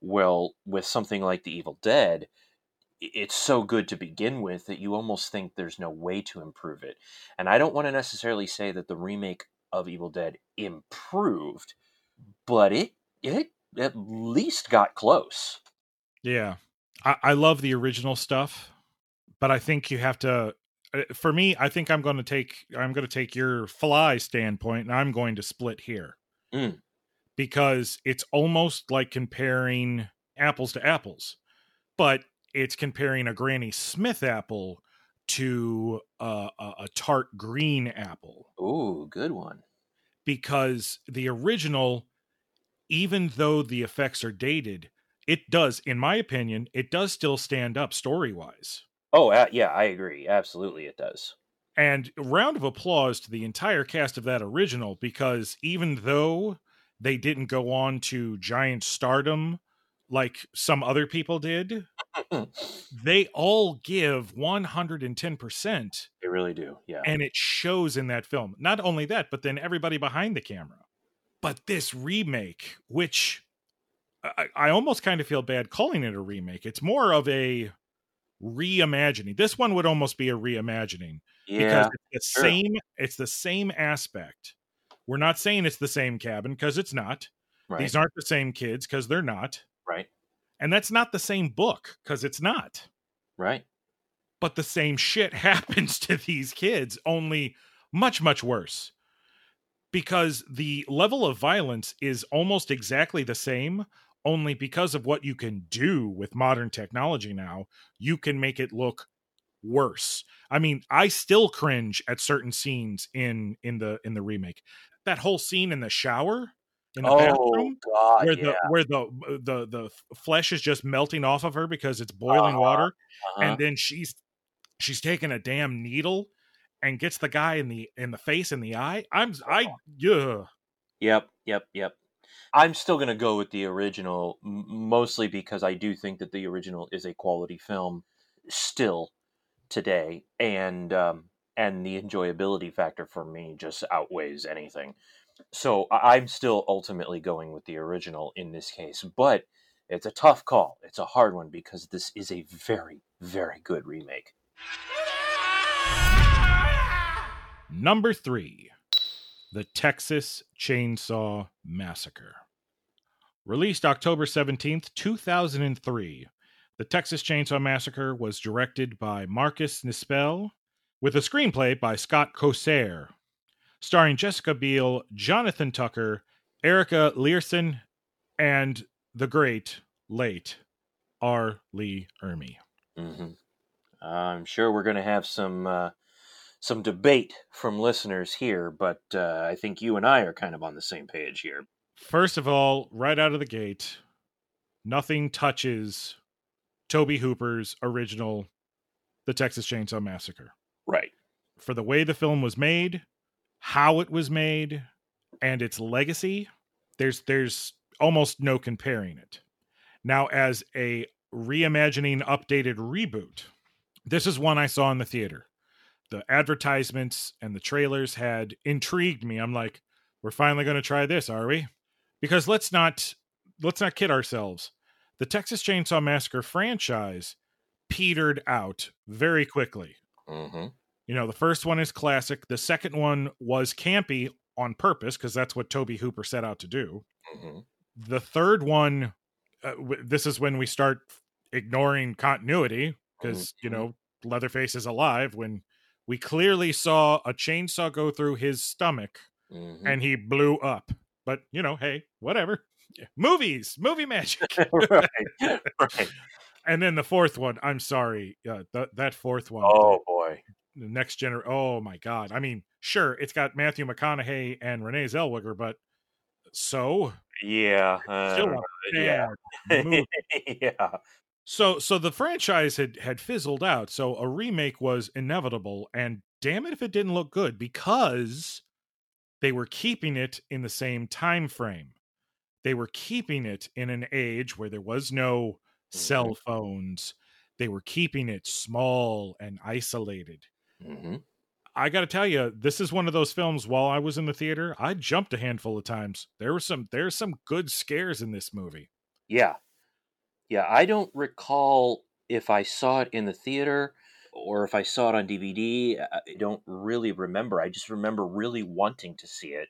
Well, with something like The Evil Dead, it's so good to begin with that you almost think there's no way to improve it. And I don't want to necessarily say that the remake of Evil Dead improved, but it it at least got close. Yeah. I, I love the original stuff, but I think you have to uh, for me, I think I'm going to take I'm going to take your fly standpoint and I'm going to split here. Mm. Because it's almost like comparing apples to apples. But it's comparing a Granny Smith apple to a, a, a tart green apple. Ooh, good one. Because the original, even though the effects are dated, it does, in my opinion, it does still stand up story wise. Oh, uh, yeah, I agree. Absolutely, it does. And round of applause to the entire cast of that original because even though they didn't go on to giant stardom like some other people did, they all give 110%. They really do. Yeah. And it shows in that film. Not only that, but then everybody behind the camera. But this remake, which I, I almost kind of feel bad calling it a remake, it's more of a reimagining. This one would almost be a reimagining. Yeah. Because it's the sure. same, it's the same aspect. We're not saying it's the same cabin because it's not. Right. These aren't the same kids because they're not. Right. And that's not the same book because it's not. Right. But the same shit happens to these kids, only much, much worse. Because the level of violence is almost exactly the same, only because of what you can do with modern technology now, you can make it look worse. I mean, I still cringe at certain scenes in in the in the remake. That whole scene in the shower in the oh, bathroom God, where yeah. the where the the the flesh is just melting off of her because it's boiling uh-huh, water uh-huh. and then she's she's taking a damn needle and gets the guy in the in the face in the eye i'm i yeah yep yep yep I'm still going to go with the original, mostly because I do think that the original is a quality film still today, and um, and the enjoyability factor for me just outweighs anything. So I'm still ultimately going with the original in this case, but it's a tough call. It's a hard one because this is a very, very good remake. Number three, The Texas Chainsaw Massacre. Released October 17th, 2003, The Texas Chainsaw Massacre was directed by Marcus Nispel with a screenplay by Scott Kosar, starring Jessica Biel, Jonathan Tucker, Erica Leerhsen, and the great, late R. Lee Ermey. hmm I'm sure we're going to have some uh, some debate from listeners here, but uh, I think you and I are kind of on the same page here. First of all, right out of the gate, nothing touches Tobe Hooper's original The Texas Chainsaw Massacre. Right. For the way the film was made, how it was made, and its legacy, there's there's almost no comparing it. Now as a reimagining updated reboot, this is one I saw in the theater. The advertisements and the trailers had intrigued me. I'm like, we're finally going to try this, are we? Because let's not let's not kid ourselves. The Texas Chainsaw Massacre franchise petered out very quickly. hmm You know, the first one is classic. The second one was campy on purpose because that's what Tobe Hooper set out to do. hmm The third one, uh, w- this is when we start ignoring continuity because, you Mhm. know, Leatherface is alive when we clearly saw a chainsaw go through his stomach hmm and he blew up. But, you know, hey, whatever. Movies, movie magic. right. Right. and then the fourth one, I'm sorry, uh, th- that fourth one. Oh boy. The next gener oh my god i mean sure it's got matthew mcconaughey and renee zellweger but so Yeah. uh, yeah. yeah. so so the franchise had had fizzled out so a remake was inevitable and damn it if it didn't look good because they were keeping it in the same time frame they were keeping it in an age where there was no cell phones they were keeping it small and isolated hmm I got to tell you, this is one of those films. While I was in the theater, I jumped a handful of times. There were some, there's some good scares in this movie. Yeah. Yeah. I don't recall if I saw it in the theater or if I saw it on DVD. I don't really remember. I just remember really wanting to see it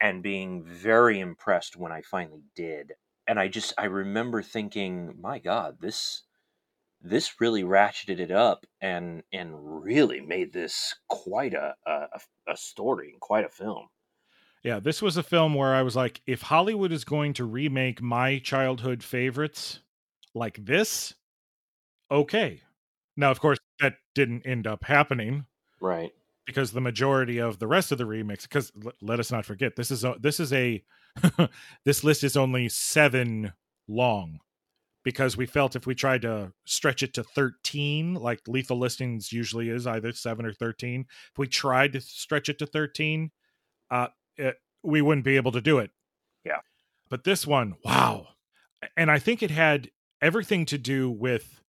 and being very impressed when I finally did. And I just I remember thinking, my God, this this really ratcheted it up and and really made this quite a a, a story and quite a film. Yeah, this was a film where I was like, if Hollywood is going to remake my childhood favorites like this, okay. Now, of course, that didn't end up happening Right. because the majority of the rest of the remix. Because l- let us not forget, this is a this is a this list is only seven long because we felt if we tried to stretch it to 13 like lethal listings usually is either 7 or 13 if we tried to stretch it to 13 uh it, we wouldn't be able to do it Yeah. but this one wow and i think it had everything to do with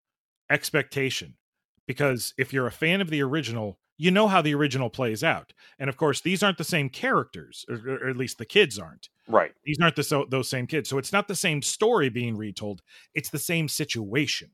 expectation because if you're a fan of the original you know how the original plays out and of course these aren't the same characters or, or at least the kids aren't Right. these aren't the so, those same kids so it's not the same story being retold it's the same situation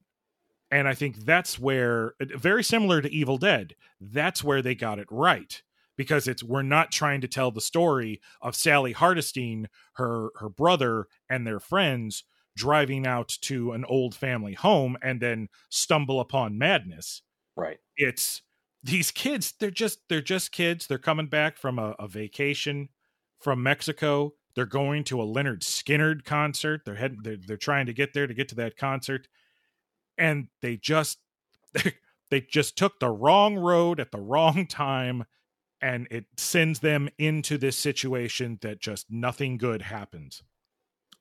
and i think that's where uh, very similar to evil dead that's where they got it right because it's we're not trying to tell the story of sally hardestein her her brother and their friends driving out to an old family home and then stumble upon madness Right. it's these kids they're just they're just kids. They're coming back from a, a vacation from mexico. They're going to a lynyrd skynyrd concert. They're heading they're, they're trying to get there to get to that concert. And they just they just took the wrong road at the wrong time and it sends them into this situation that just nothing good happens.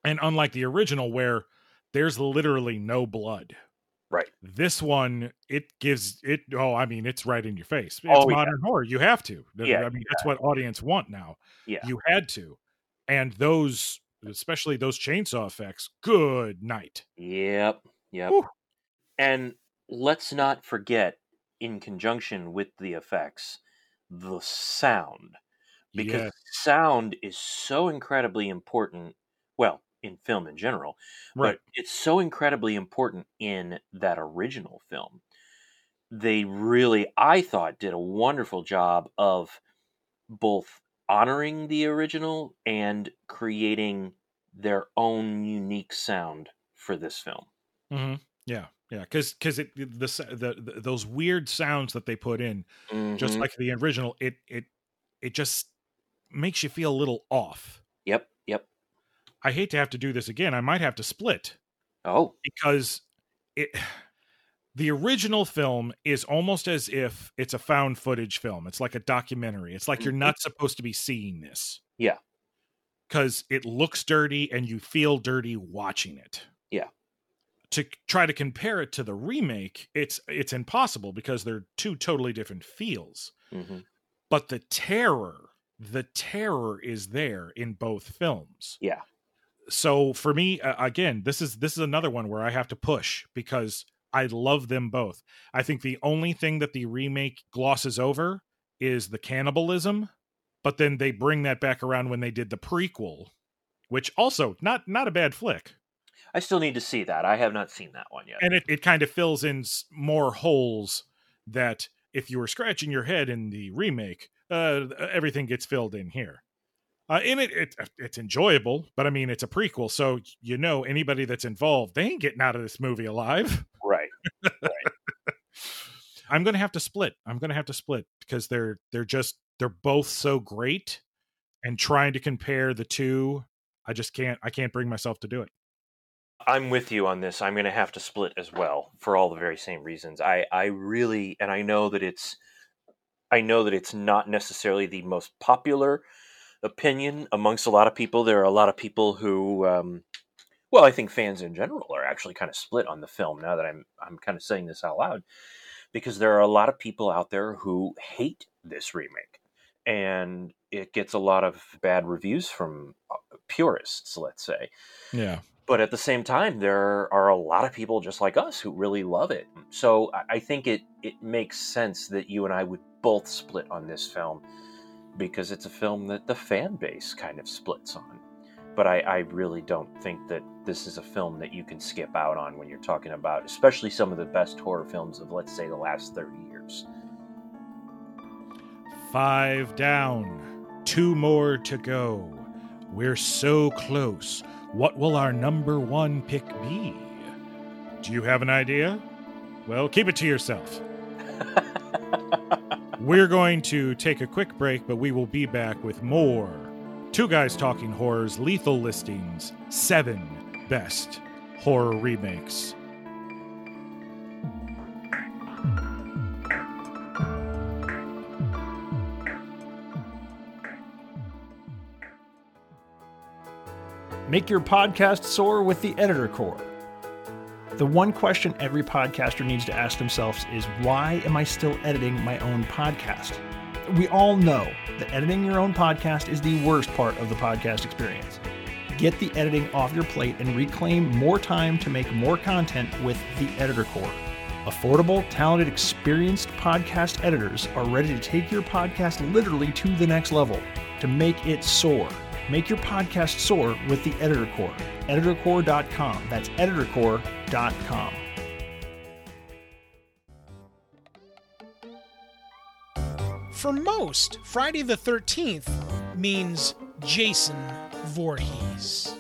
And unlike the original where there's literally no blood Right. this one it gives it oh i mean it's right in your face it's Oh, yeah. modern horror you have to Yeah, i mean that's what audience want now Yeah. you had to and those especially those chainsaw effects. Good night. Yep. Yep. Whew. And let's not forget, in conjunction with the effects, the sound. Because Yes. sound is so incredibly important. Well, in film in general, Right. but it's so incredibly important in that original film. They really, I thought, did a wonderful job of both honoring the original and creating their own unique sound for this film. hmm Yeah, yeah, because because it the, the the those weird sounds that they put in, just Mhm. like the original, it it it just makes you feel a little off. Yep. I hate to have to do this again. I might have to split Oh, because it the original film is almost as if it's a found footage film. It's like a documentary. It's like you're Mhm. not supposed to be seeing this. Yeah. Cuz it looks dirty and you feel dirty watching it. Yeah. To try to compare it to the remake, it's it's impossible because they're two totally different feels. hmm But the terror, the terror is there in both films yeah. So for me uh, again this is this is another one where i have to push because i love them both i think the only thing that the remake glosses over is the cannibalism but then they bring that back around when they did the prequel which also not not a bad flick I still need to see that. I have not seen that one yet. and it, it kind of fills in more holes that if you were scratching your head in the remake uh everything gets filled in here uh, in it, it it's enjoyable but i mean it's a prequel so you know anybody that's involved they ain't getting out of this movie alive right. i'm gonna have to split i'm gonna have to split because they're they're just they're both so great and trying to compare the two i just can't i can't bring myself to do it I'm with you on this. I'm going to have to split as well for all the very same reasons. I I really and I know that it's I know that it's not necessarily the most popular opinion amongst a lot of people. There are a lot of people who um well, I think fans in general are actually kind of split on the film now that I'm I'm kind of saying this out loud because there are a lot of people out there who hate this remake and it gets a lot of bad reviews from uh, purists, let's say. Yeah. But at the same time there are a lot of people just like us who really love it. So I- i think it it makes sense that you and i would both split on this film because it's a film that the fan base kind of splits on but I, I really don't think that this is a film that you can skip out on when you're talking about especially some of the best horror films of let's say the last 30 years Five down, two more to go. We're so close. What will our number one pick be? Do you have an idea? Well, keep it to yourself. We're going to take a quick break, but we will be back with more Two Guys Talking Horrors Lethal Listings Seven Best Horror Remakes. Make your podcast soar with the Editor Core. The one question every podcaster needs to ask themselves is why am I still editing my own podcast? We all know that editing your own podcast is the worst part of the podcast experience. Get the editing off your plate and reclaim more time to make more content with the Editor Core. Affordable, talented, experienced podcast editors are ready to take your podcast literally to the next level to make it soar. Make your podcast soar with the Editor Core. EditorCore.com. That's EditorCore.com. For most, Friday the 13th means Jason Voorhees.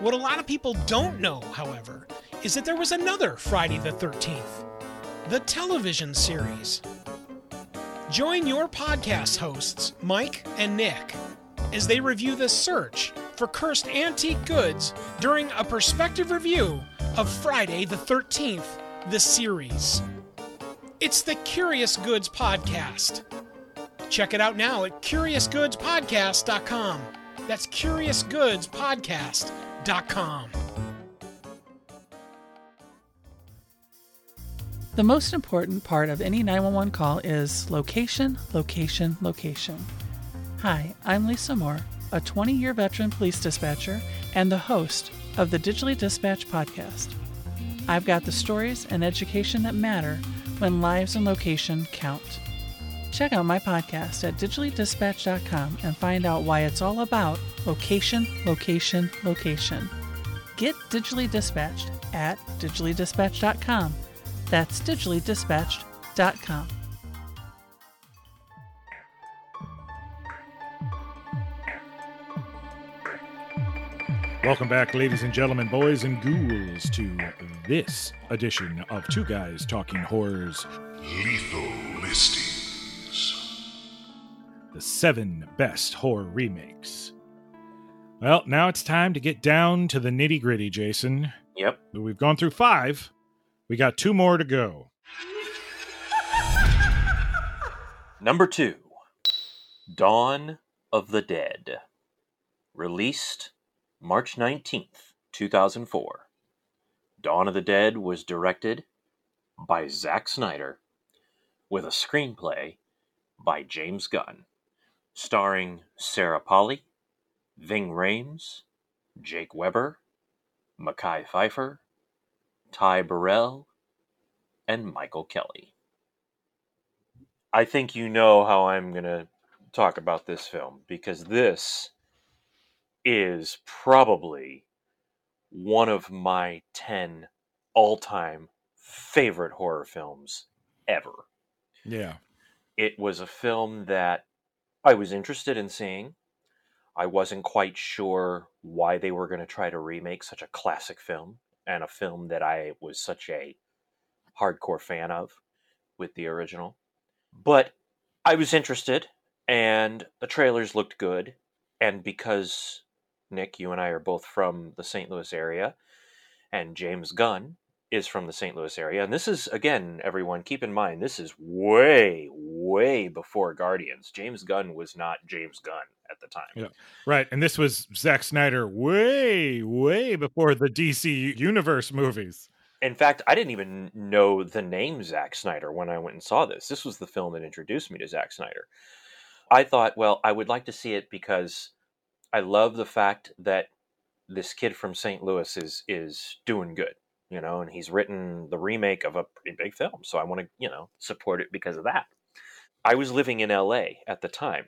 What a lot of people don't know, however, is that there was another Friday the 13th, the television series. Join your podcast hosts, Mike and Nick, as they review the search for cursed antique goods during a perspective review of Friday the 13th, the series. It's the Curious Goods Podcast. Check it out now at CuriousGoodsPodcast.com. That's CuriousGoodsPodcast.com. The most important part of any 911 call is location, location, location. Hi, I'm Lisa Moore, a 20 year veteran police dispatcher and the host of the Digitally Dispatch podcast. I've got the stories and education that matter when lives and location count. Check out my podcast at digitallydispatch.com and find out why it's all about location, location, location. Get digitally dispatched at digitallydispatch.com. That's digitallydispatched.com. Welcome back, ladies and gentlemen, boys and ghouls, to this edition of Two Guys Talking Horrors, Lethal Listings. the seven best horror remakes. Well, now it's time to get down to the nitty gritty, Jason. Yep. We've gone through five. We got two more to go. Number two Dawn of the Dead. Released March 19th, 2004. Dawn of the Dead was directed by Zack Snyder with a screenplay by James Gunn, starring Sarah Polley, Ving Rhames, Jake Weber, Mekhi Phifer, Ty Burrell, and Michael Kelly. I think you know how I'm going to talk about this film because this is probably one of my 10 all time favorite horror films ever. Yeah. It was a film that I was interested in seeing. I wasn't quite sure why they were going to try to remake such a classic film and a film that I was such a hardcore fan of with the original. But I was interested, and the trailers looked good. And because Nick, you and I are both from the St. Louis area, and James Gunn is from the St. Louis area. And this is, again, everyone, keep in mind, this is way, way before Guardians. James Gunn was not James Gunn at the time. Yeah. Right. And this was Zack Snyder way, way before the DC Universe movies. In fact, I didn't even know the name Zack Snyder when I went and saw this. This was the film that introduced me to Zack Snyder. I thought, well, I would like to see it because I love the fact that this kid from St. Louis is is doing good, you know, and he's written the remake of a pretty big film, so I want to, you know, support it because of that. I was living in LA at the time,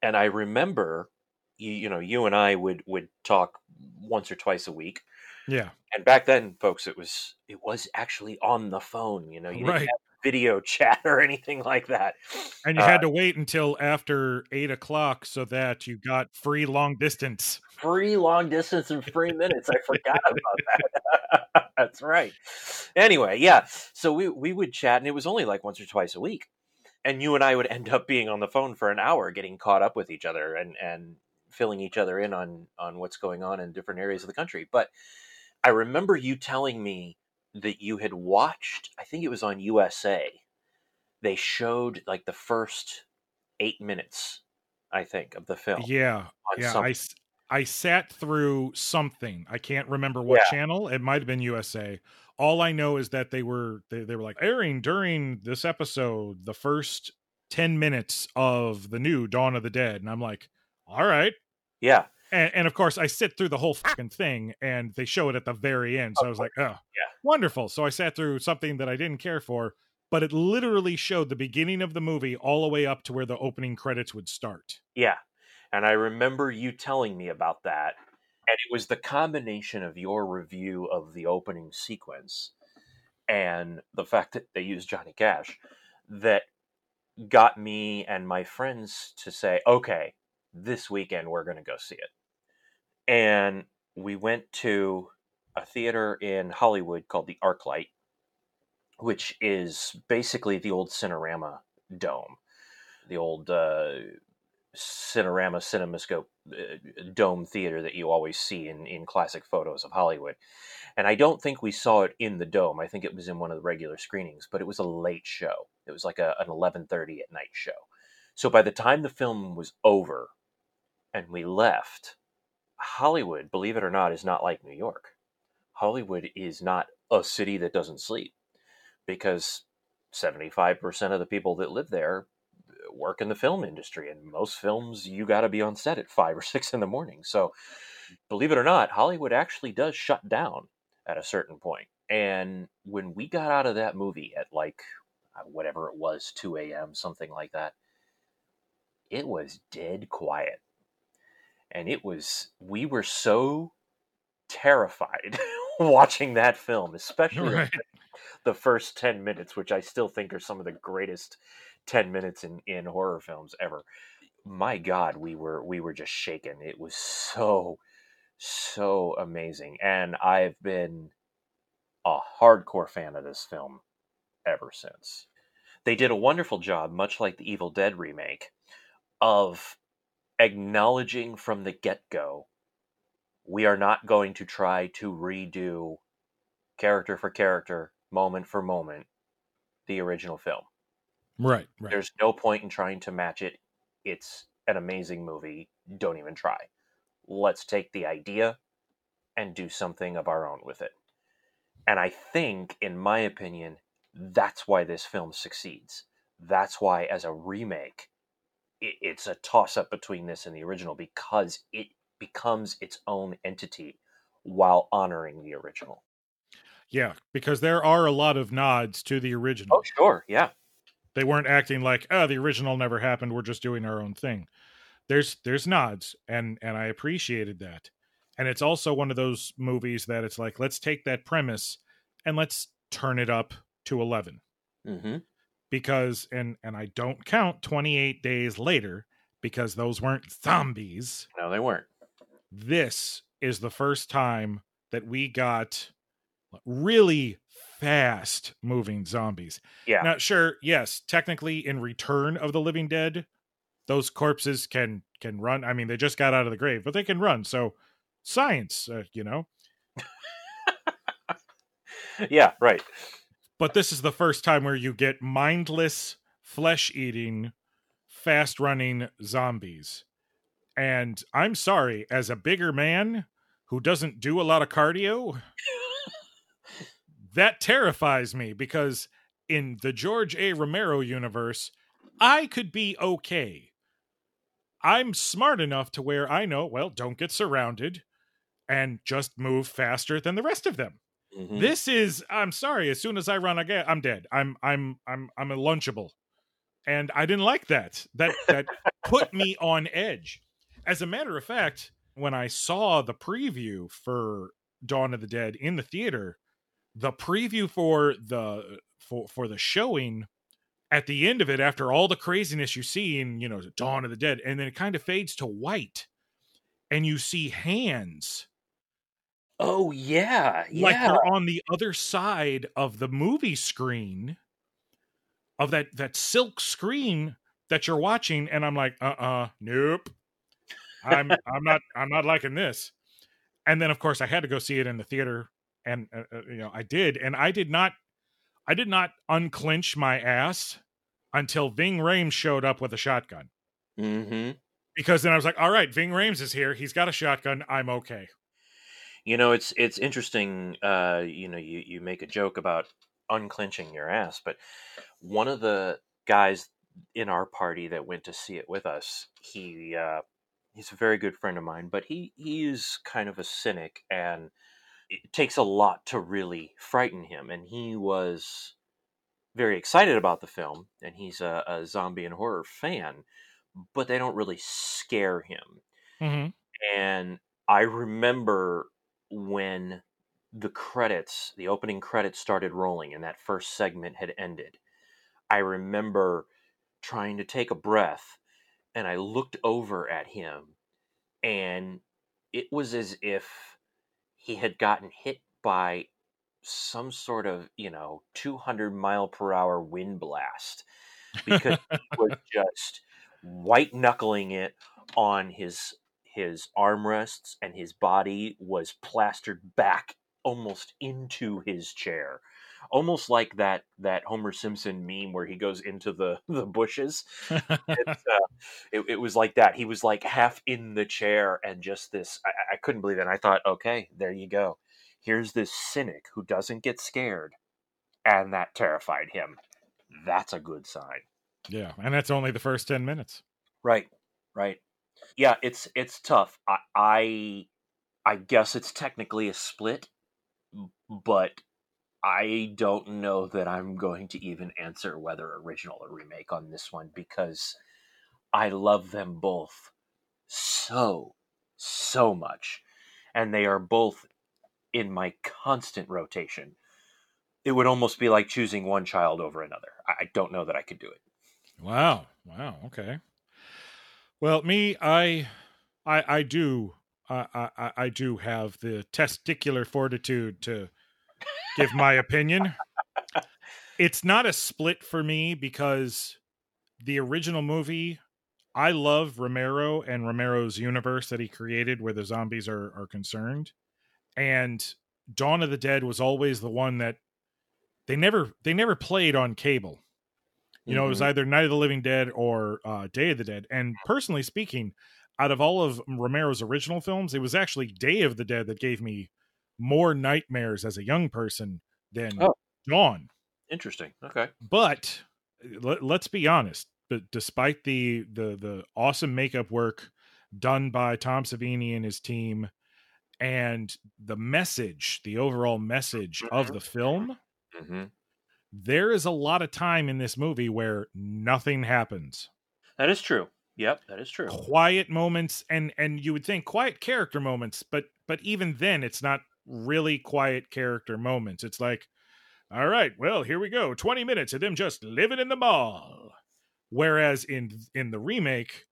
and I remember you, you know, you and I would would talk once or twice a week. Yeah. And back then, folks, it was it was actually on the phone. You know, you Right. didn't have video chat or anything like that. And you Uh, had to wait until after eight o'clock so that you got free long distance. Free long distance in three minutes. I forgot about that. That's right. Anyway, yeah. So we we would chat, and it was only like once or twice a week. And you and I would end up being on the phone for an hour, getting caught up with each other and and filling each other in on on what's going on in different areas of the country. But I remember you telling me that you had watched. I think it was on USA. They showed like the first eight minutes. I think of the film. Yeah. Yeah. I I sat through something. I can't remember what Yeah. channel. It might have been USA. All I know is that they were they, they were like airing during this episode the first 10 minutes of the new Dawn of the Dead. And I'm like, all right. yeah. And, and of course, I sit through the whole ah. fucking thing, and they show it at the very end. So I was like, "Oh, Yeah. wonderful!" So I sat through something that I didn't care for, but it literally showed the beginning of the movie all the way up to where the opening credits would start. Yeah. And I remember you telling me about that. And it was the combination of your review of the opening sequence and the fact that they used Johnny Cash that got me and my friends to say, okay, this weekend we're going to go see it. And we went to a theater in Hollywood called the Arclight, which is basically the old Cinerama dome, the old uh, Cinerama Cinemascope uh, dome theater that you always see in, in classic photos of Hollywood. And I don't think we saw it in the dome. I think it was in one of the regular screenings, but it was a late show. It was like a, an 11:30 at night show. So by the time the film was over and we left, Hollywood, believe it or not, is not like New York. Hollywood is not a city that doesn't sleep because 75% of the people that live there work in the film industry, and most films you got to be on set at five or six in the morning. So, believe it or not, Hollywood actually does shut down at a certain point. And when we got out of that movie at like uh, whatever it was, 2 a.m., something like that, it was dead quiet. And it was, we were so terrified watching that film, especially Right. the first 10 minutes, which I still think are some of the greatest 10 minutes in, in horror films ever. My God, we were we were just shaken. It was so so amazing. And I've been a hardcore fan of this film ever since. They did a wonderful job, much like the Evil Dead remake, of acknowledging from the get go we are not going to try to redo character for character, moment for moment, the original film. Right, right. There's no point in trying to match it. It's an amazing movie. Don't even try. Let's take the idea and do something of our own with it. And I think, in my opinion, that's why this film succeeds. That's why, as a remake, it, it's a toss up between this and the original because it becomes its own entity while honoring the original. Yeah, because there are a lot of nods to the original. Oh, sure. Yeah. They weren't acting like, "Oh, the original never happened. We're just doing our own thing." There's there's nods, and and I appreciated that. And it's also one of those movies that it's like, let's take that premise and let's turn it up to eleven. Mm-hmm. Because and and I don't count twenty eight days later because those weren't zombies. No, they weren't. This is the first time that we got really fast moving zombies. Yeah. Now, sure, yes, technically in Return of the Living Dead, those corpses can can run. I mean, they just got out of the grave, but they can run. So, science, uh, you know. yeah, right. But this is the first time where you get mindless, flesh eating, fast running zombies. And I'm sorry, as a bigger man who doesn't do a lot of cardio, that terrifies me because in the George A. Romero universe, I could be okay. I'm smart enough to where I know, well, don't get surrounded and just move faster than the rest of them. Mhm. This is I'm sorry, as soon as I run again, I'm dead. I'm I'm I'm I'm a lunchable. And I didn't like that. That that put me on edge. As a matter of fact, when I saw the preview for Dawn of the Dead in the theater, the preview for the for for the showing at the end of it after all the craziness you see in you know dawn of the dead and then it kind of fades to white and you see hands Oh yeah, yeah. like they're on the other side of the movie screen of that that silk screen that you're watching and i'm like uh-uh nope. I'm i'm not i'm not liking this. And then of course i had to go see it in the theater and uh, uh, you know i did and i did not i did not unclench my ass until ving Rhames showed up with a shotgun. Mm-hmm. because then i was like all right ving Rhames is here. He's got a shotgun. I'm okay You know, it's it's interesting. Uh, you know, you you make a joke about unclenching your ass, but one of the guys in our party that went to see it with us, he uh, he's a very good friend of mine, but he he is kind of a cynic, and it takes a lot to really frighten him. And he was very excited about the film, and he's a, a zombie and horror fan, but they don't really scare him mm-hmm. and I remember when the credits, the opening credits started rolling and that first segment had ended. I remember trying to take a breath and I looked over at him and it was as if he had gotten hit by some sort of, you know, 200 mile per hour wind blast because he was just white knuckling it on his his armrests and his body was plastered back almost into his chair. Almost like that that homer simpson meme where he goes into the the bushes. It's, uh, it, it was like that. He was like half in the chair and just this I, I couldn't believe it. And i thought okay there you go. Here's this cynic who doesn't get scared. And that terrified him. That's a good sign. Yeah, and that's only the first ten minutes. Right, right. Yeah, it's it's tough. I I, I guess it's technically a split, but I don't know that I'm going to even answer whether original or remake on this one because I love them both so so much, and they are both in my constant rotation. It would almost be like choosing one child over another. I don't know that I could do it. Wow. Wow. Okay. Well, me, I, I, I do, I, I, I do have the testicular fortitude to give my opinion. It's not a split for me because the original movie, I love Romero and Romero's universe that he created where the zombies are, are concerned. And Dawn of the Dead was always the one that they never they never played on cable. You know, mm-hmm. it was mm-hmm. either Night of the Living Dead or uh, Day of the Dead. And personally speaking, out of all of Romero's original films, it was actually Day of the Dead that gave me more nightmares as a young person than oh. Dawn. Interesting. Okay. But let, let's be honest. But despite the the the awesome makeup work done by Tom Savini and his team, and the message, the overall message mm-hmm. of the film, mm-hmm. There is a lot of time in this movie where nothing happens. That is true. Yep, that is true. Quiet moments, and and you would think quiet character moments, but but even then, it's not really quiet character moments. It's like, all right, well, here we go. 20 minutes of them just living in the mall. Whereas in in the remake,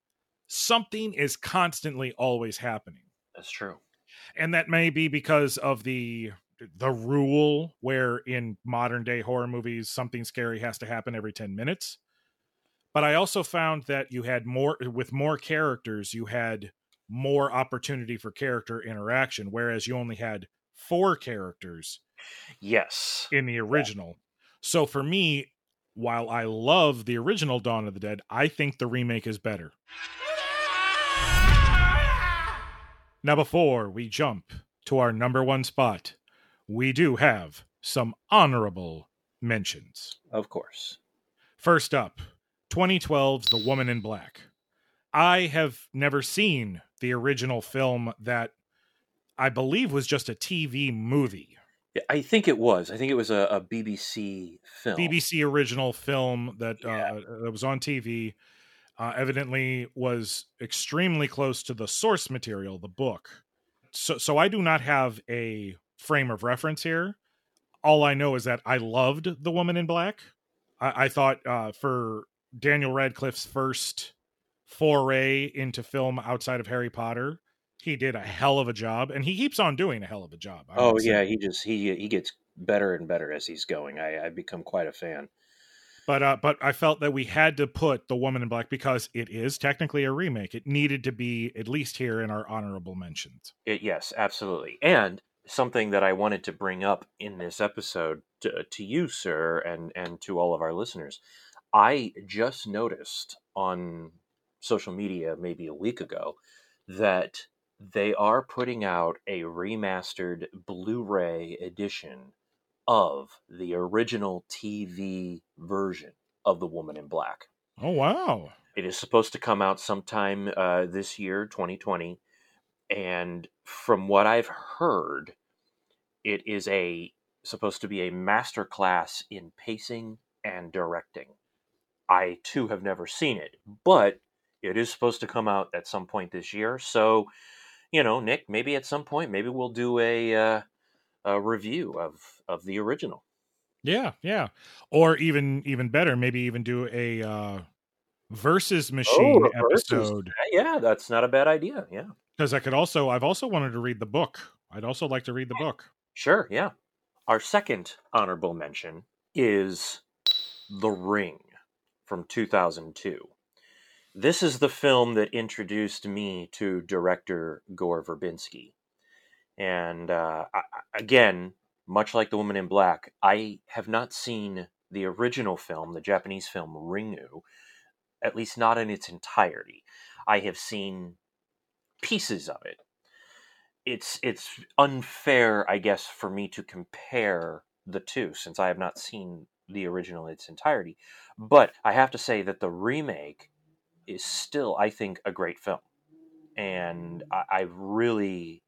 something is constantly always happening. That's true. And that may be because of the the rule where in modern day horror movies something scary has to happen every 10 minutes. But I also found that you had more with more characters, you had more opportunity for character interaction whereas you only had four characters. Yes. In the original. Yeah. So for me, while I love the original Dawn of the Dead, I think the remake is better. Now, before we jump to our number one spot, we do have some honorable mentions. Of course. First up, 2012's The Woman in Black. I have never seen the original film that I believe was just a TV movie. I think it was. I think it was a, a BBC film. BBC original film that yeah. uh, that was on TV. Uh, evidently, was extremely close to the source material, the book. So, so I do not have a frame of reference here. All I know is that I loved The Woman in Black. I, I thought uh, for Daniel Radcliffe's first foray into film outside of Harry Potter, he did a hell of a job, and he keeps on doing a hell of a job. I oh yeah, he just he he gets better and better as he's going. I I become quite a fan. But uh, but I felt that we had to put the Woman in Black because it is technically a remake. It needed to be at least here in our honorable mentions. It, yes, absolutely, and something that I wanted to bring up in this episode to, to you, sir, and and to all of our listeners. I just noticed on social media maybe a week ago that they are putting out a remastered Blu-ray edition of the original TV version of The Woman in Black. Oh wow. It is supposed to come out sometime uh, this year, 2020, and from what I've heard, it is a supposed to be a master class in pacing and directing. I too have never seen it, but it is supposed to come out at some point this year. So you know, Nick, maybe at some point, maybe we'll do a uh, a review of of the original. Yeah, yeah, or even even better, maybe even do a uh, versus machine oh, episode. Versus. Yeah, that's not a bad idea. Yeah, because I could also, I've also wanted to read the book. I'd also like to read the book. Sure. Yeah. Our second honorable mention is The Ring from 2002. This is the film that introduced me to director Gore Verbinski. And uh, I, again, much like The Woman in Black, I have not seen the original film, the Japanese film Ringu, at least not in its entirety. I have seen pieces of it. It's it's unfair, I guess, for me to compare the two since I have not seen the original in its entirety. But I have to say that the remake is still, I think, a great film, and I, I really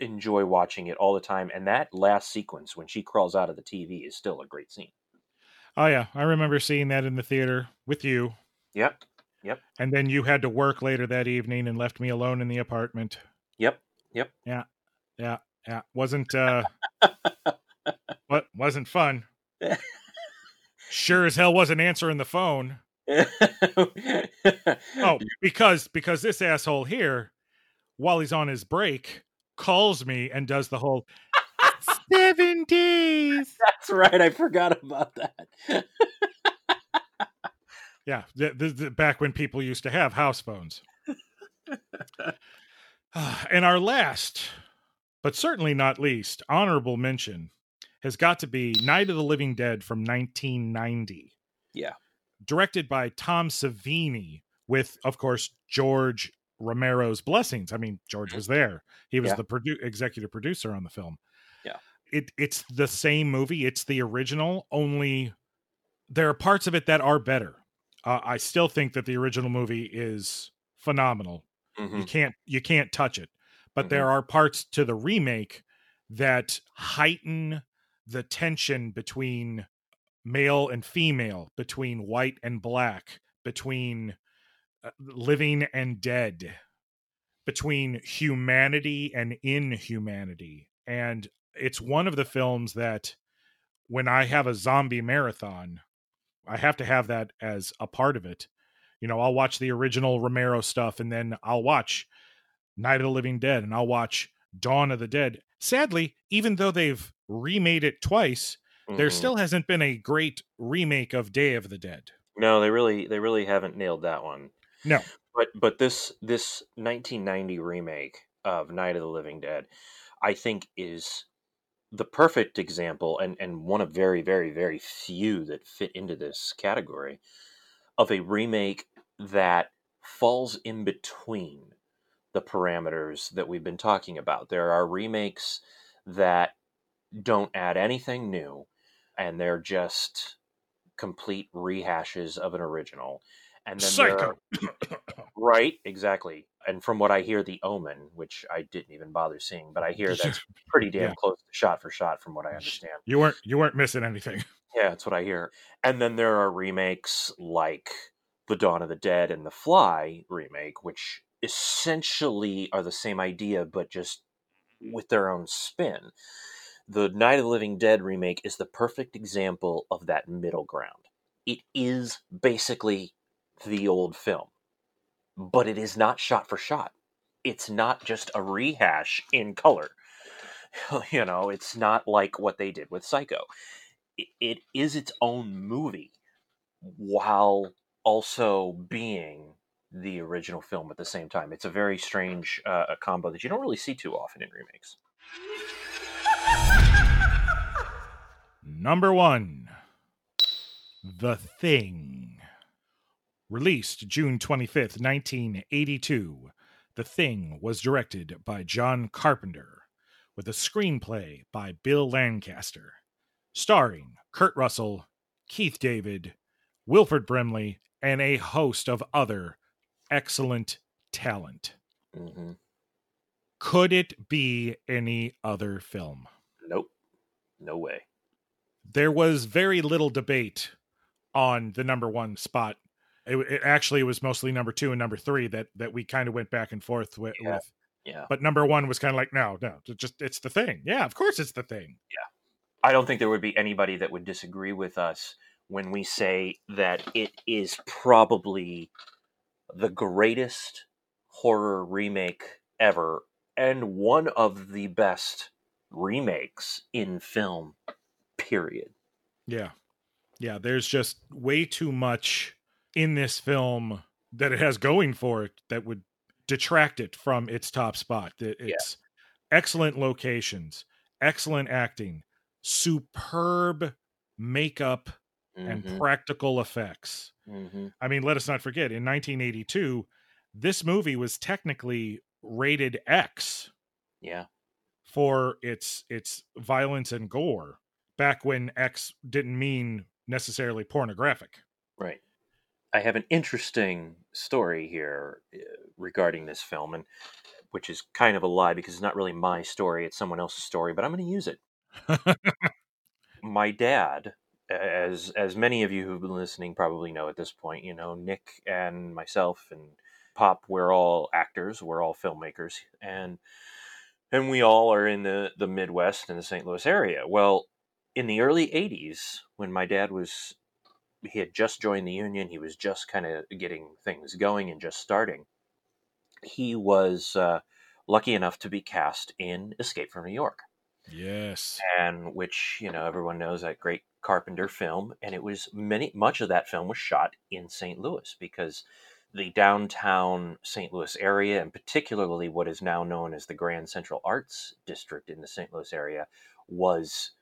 enjoy watching it all the time. And that last sequence when she crawls out of the TV is still a great scene. Oh yeah, I remember seeing that in the theater with you. Yep. Yep. And then you had to work later that evening and left me alone in the apartment. Yep. Yep. Yeah. Yeah. Yeah. Wasn't uh what wasn't fun. sure as hell wasn't answering the phone. oh, because because this asshole here, while he's on his break, calls me and does the whole seven days. That's right. I forgot about that. yeah, the, the, the, back when people used to have house phones. and our last, but certainly not least, honorable mention has got to be Night of the Living Dead from 1990. Yeah. Directed by Tom Savini, with, of course, George Romero's blessings. I mean, George was there. He was Yeah. the produ- executive producer on the film. Yeah. It it's the same movie. It's the original, only there are parts of it that are better. Uh, I still think that the original movie is phenomenal. You Mhm. can't you can't touch it. But there are parts to the remake that heighten the tension between male and female, between white and black, between uh, living and dead, between humanity and inhumanity. And it's one of the films that when I have a zombie marathon, I have to have that as a part of it. You know, I'll watch the original Romero stuff and then I'll watch Night of the Living Dead and I'll watch Dawn of the Dead. Sadly, even though they've remade it twice, there Mhm. still hasn't been a great remake of Day of the Dead. No, they really they really haven't nailed that one. No. But but this this 1990 remake of Night of the Living Dead, I think is the perfect example and and one of very very very few that fit into this category of a remake that falls in between the parameters that we've been talking about. There are remakes that don't add anything new and they're just complete rehashes of an original. And then there Psycho. are- right, exactly. And from what I hear, The Omen, which I didn't even bother seeing, but I hear that's pretty damn Yeah. close to shot for shot, from what I understand. You weren't you weren't missing anything. Yeah, that's what I hear. And then there are remakes like The Dawn of the Dead and The Fly remake, which essentially are the same idea, but just with their own spin. The Night of the Living Dead remake is the perfect example of that middle ground. It is basically the old film, but it is not shot for shot. It's not just a rehash in color. You know, it's not like what they did with Psycho it- is its own movie while also being the original film at the same time. It's a very strange uh, combo that you don't really see too often in remakes. Number one, The Thing. Released June 25th, 1982, The Thing was directed by John Carpenter, with a screenplay by Bill Lancaster, starring Kurt Russell, Keith David, Wilford Brimley, and a host of other excellent talent. hmm Could it be any other film? Nope, no way. there was very little debate on the number one spot. It, it actually was mostly number two and number three that that we kind of went back and forth with. Yeah. with. Yeah, But number one was kind of like, no, no, just it's the thing. Yeah, of course it's the thing. Yeah. I don't think there would be anybody that would disagree with us when we say that it is probably the greatest horror remake ever and one of the best remakes in film, period. Yeah, yeah. There's just way too much in this film that it has going for it that would detract it from its top spot. It- It's excellent locations, excellent acting, superb makeup and Mhm, practical effects. mhm. I mean, let us not forget in 1982, this movie was technically rated X Yeah, for its its violence and gore. Back when X didn't mean necessarily pornographic. Right. I have an interesting story here uh, regarding this film, and which is kind of a lie because it's not really my story; it's someone else's story. But I'm going to use it. my dad, as as many of you who've been listening probably know at this point, you know, Nick and myself and Pop, we're all actors, we're all filmmakers, and and we all are in the the Midwest and the St. Louis area. Well, in the early '80s, when my dad was he had just joined the union. He was just kind of getting things going and just starting. He was uh, lucky enough to be cast in Escape from New York. Yes. And which, you know, everyone knows that great Carpenter film. And it was many, much of that film was shot in St. Louis because the downtown St. Louis area, and particularly what is now known as the Grand Central Arts District in the St. Louis area, was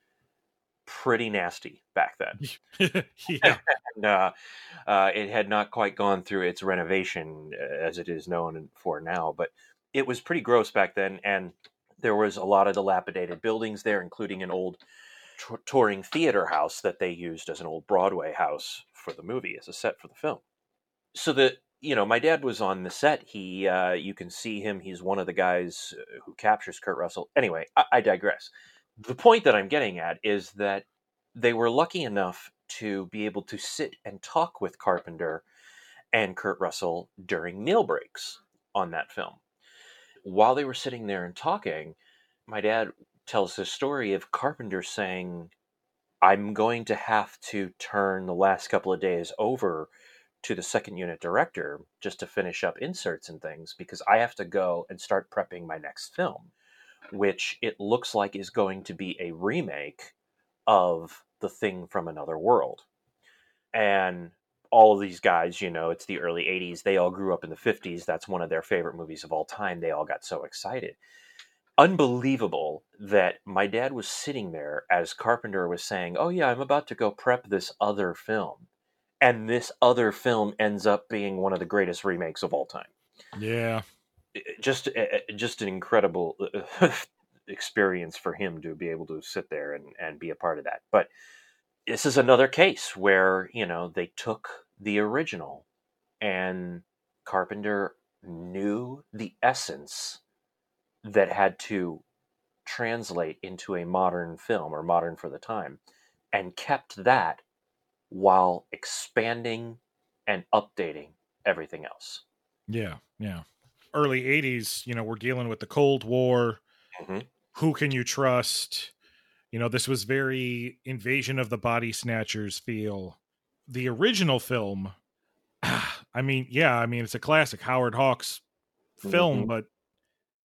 pretty nasty back then. yeah. and, uh, uh, it had not quite gone through its renovation uh, as it is known for now, but it was pretty gross back then. And there was a lot of dilapidated buildings there, including an old t- touring theater house that they used as an old Broadway house for the movie as a set for the film. So the you know, my dad was on the set. He, uh, you can see him. He's one of the guys uh, who captures Kurt Russell. Anyway, I, I digress the point that I'm getting at is that they were lucky enough to be able to sit and talk with Carpenter and Kurt Russell during meal breaks on that film. While they were sitting there and talking, my dad tells the story of Carpenter saying, I'm going to have to turn the last couple of days over to the second unit director just to finish up inserts and things because I have to go and start prepping my next film which it looks like is going to be a remake of The Thing from Another World. And all of these guys, you know, it's the early 80s. They all grew up in the 50s. That's one of their favorite movies of all time. They all got so excited. Unbelievable that my dad was sitting there as Carpenter was saying, Oh, yeah, I'm about to go prep this other film. And this other film ends up being one of the greatest remakes of all time. Yeah just just an incredible uh, experience for him to be able to sit there and, and be a part of that. But this is another case where you know they took the original and Carpenter knew the essence that had to translate into a modern film or modern for the time and kept that while expanding and updating everything else. Yeah, yeah early 80s, you know, we're dealing with the Cold War. Mm-hmm. Who can you trust? You know, this was very invasion of the body snatchers feel. The original film, I mean, yeah, I mean, it's a classic Howard Hawks film, mm-hmm. but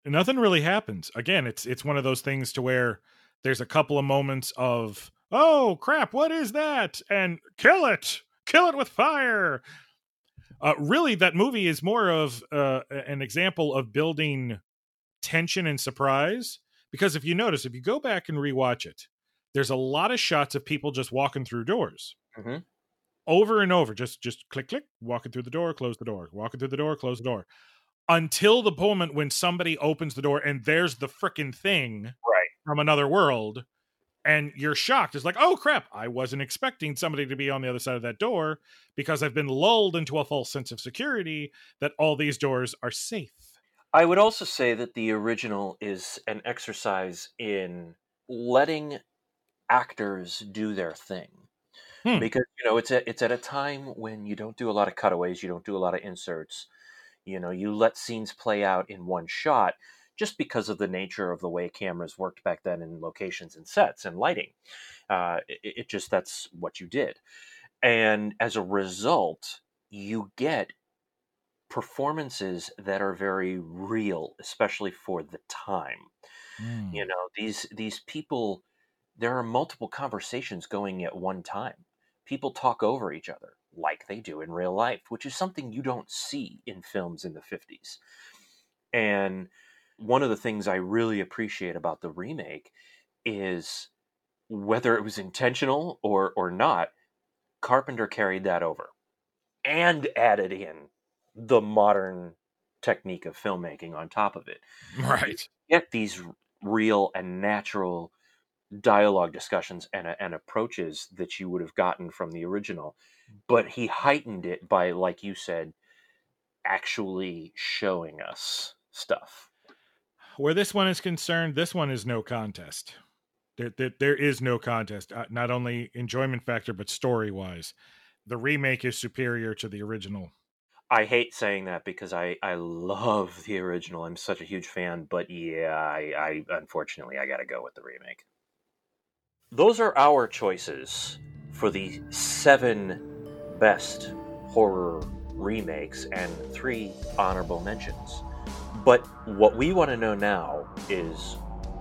nothing really happens. Again, it's it's one of those things to where there's a couple of moments of, oh crap, what is that? And kill it, kill it with fire. Uh, really, that movie is more of uh, an example of building tension and surprise. Because if you notice, if you go back and rewatch it, there's a lot of shots of people just walking through doors. Mm-hmm. Over and over, just just click click, walking through the door, close the door, walking through the door, close the door, until the moment when somebody opens the door and there's the freaking thing right from another world, and you're shocked. It's like, oh crap, I wasn't expecting somebody to be on the other side of that door because I've been lulled into a false sense of security that all these doors are safe. I would also say that the original is an exercise in letting actors do their thing. Hmm. Because you know it's a, it's at a time when you don't do a lot of cutaways, you don't do a lot of inserts. You know, you let scenes play out in one shot just because of the nature of the way cameras worked back then in locations and sets and lighting. Uh, it, it just that's what you did. And as a result, you get performances that are very real, especially for the time. Mm. You know, these these people there are multiple conversations going at one time. People talk over each other like they do in real life, which is something you don't see in films in the 50s. And one of the things I really appreciate about the remake is whether it was intentional or or not, Carpenter carried that over and added in the modern technique of filmmaking on top of it. Right. You get these real and natural dialogue discussions and, and approaches that you would have gotten from the original but he heightened it by like you said actually showing us stuff Where this one is concerned, this one is no contest. There, there, there is no contest. Uh, not only enjoyment factor, but story wise, the remake is superior to the original. I hate saying that because I, I love the original. I'm such a huge fan, but yeah, I, I unfortunately I gotta go with the remake. Those are our choices for the seven best horror remakes and three honorable mentions. But what we want to know now is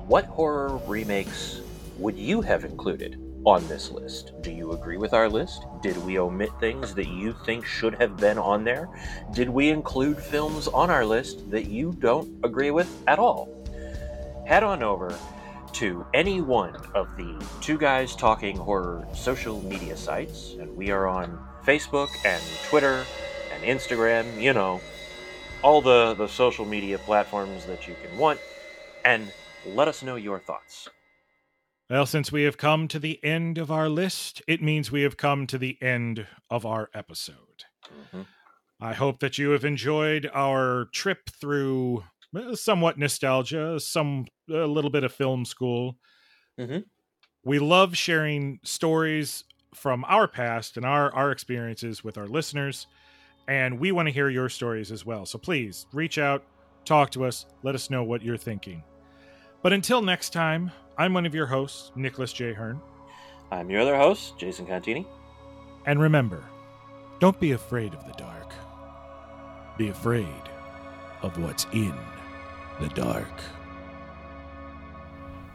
what horror remakes would you have included on this list? Do you agree with our list? Did we omit things that you think should have been on there? Did we include films on our list that you don't agree with at all? Head on over to any one of the Two Guys Talking Horror social media sites, and we are on Facebook and Twitter and Instagram, you know, all the, the social media platforms that you can want, and let us know your thoughts. Well, since we have come to the end of our list, it means we have come to the end of our episode. Mhm. I hope that you have enjoyed our trip through uh, somewhat nostalgia, some a little bit of film school. Mhm. We love sharing stories from our past and our our experiences with our listeners, and we want to hear your stories as well. So please reach out, talk to us, let us know what you're thinking. But until next time, I'm one of your hosts, Nicholas J. Hearn. I'm your other host, Jason Contini. And remember, don't be afraid of the dark. Be afraid of what's in the dark.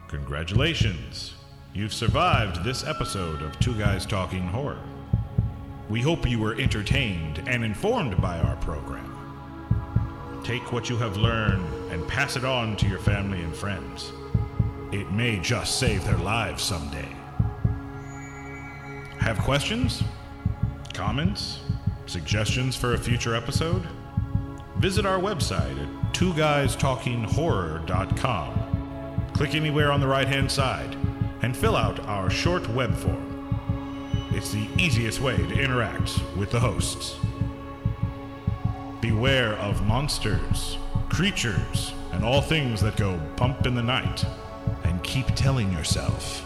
Congratulations! You've survived this episode of Two Guys Talking Horror. We hope you were entertained and informed by our program. Take what you have learned and pass it on to your family and friends. It may just save their lives someday. Have questions? Comments? Suggestions for a future episode? Visit our website at twoguystalkinghorror.com. Click anywhere on the right hand side and fill out our short web form. It's the easiest way to interact with the hosts. Beware of monsters, creatures, and all things that go bump in the night. And keep telling yourself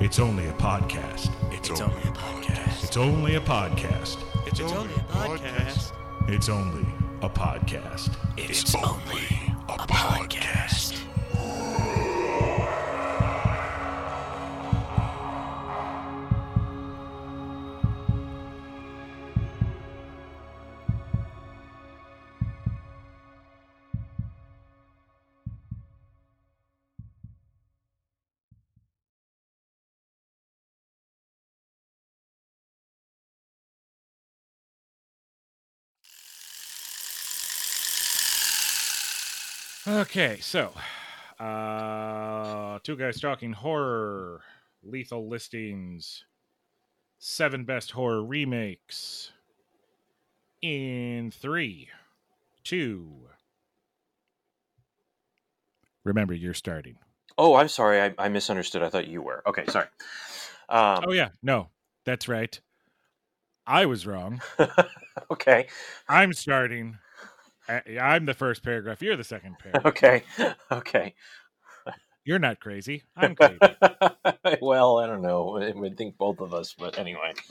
it's only a podcast. It's, only a podcast. It's only a podcast. It's only a podcast. It's only a podcast. It's only a podcast. Okay, so uh two guys talking horror, lethal listings, seven best horror remakes. In three, two. Remember, you're starting. Oh, I'm sorry. I, I misunderstood. I thought you were. Okay, sorry. Um, Oh yeah, no, that's right. I was wrong. okay. I'm starting. I- I'm the first paragraph. You're the second paragraph. Okay. Okay. You're not crazy. I'm crazy. well, I don't know. I would think both of us, but anyway.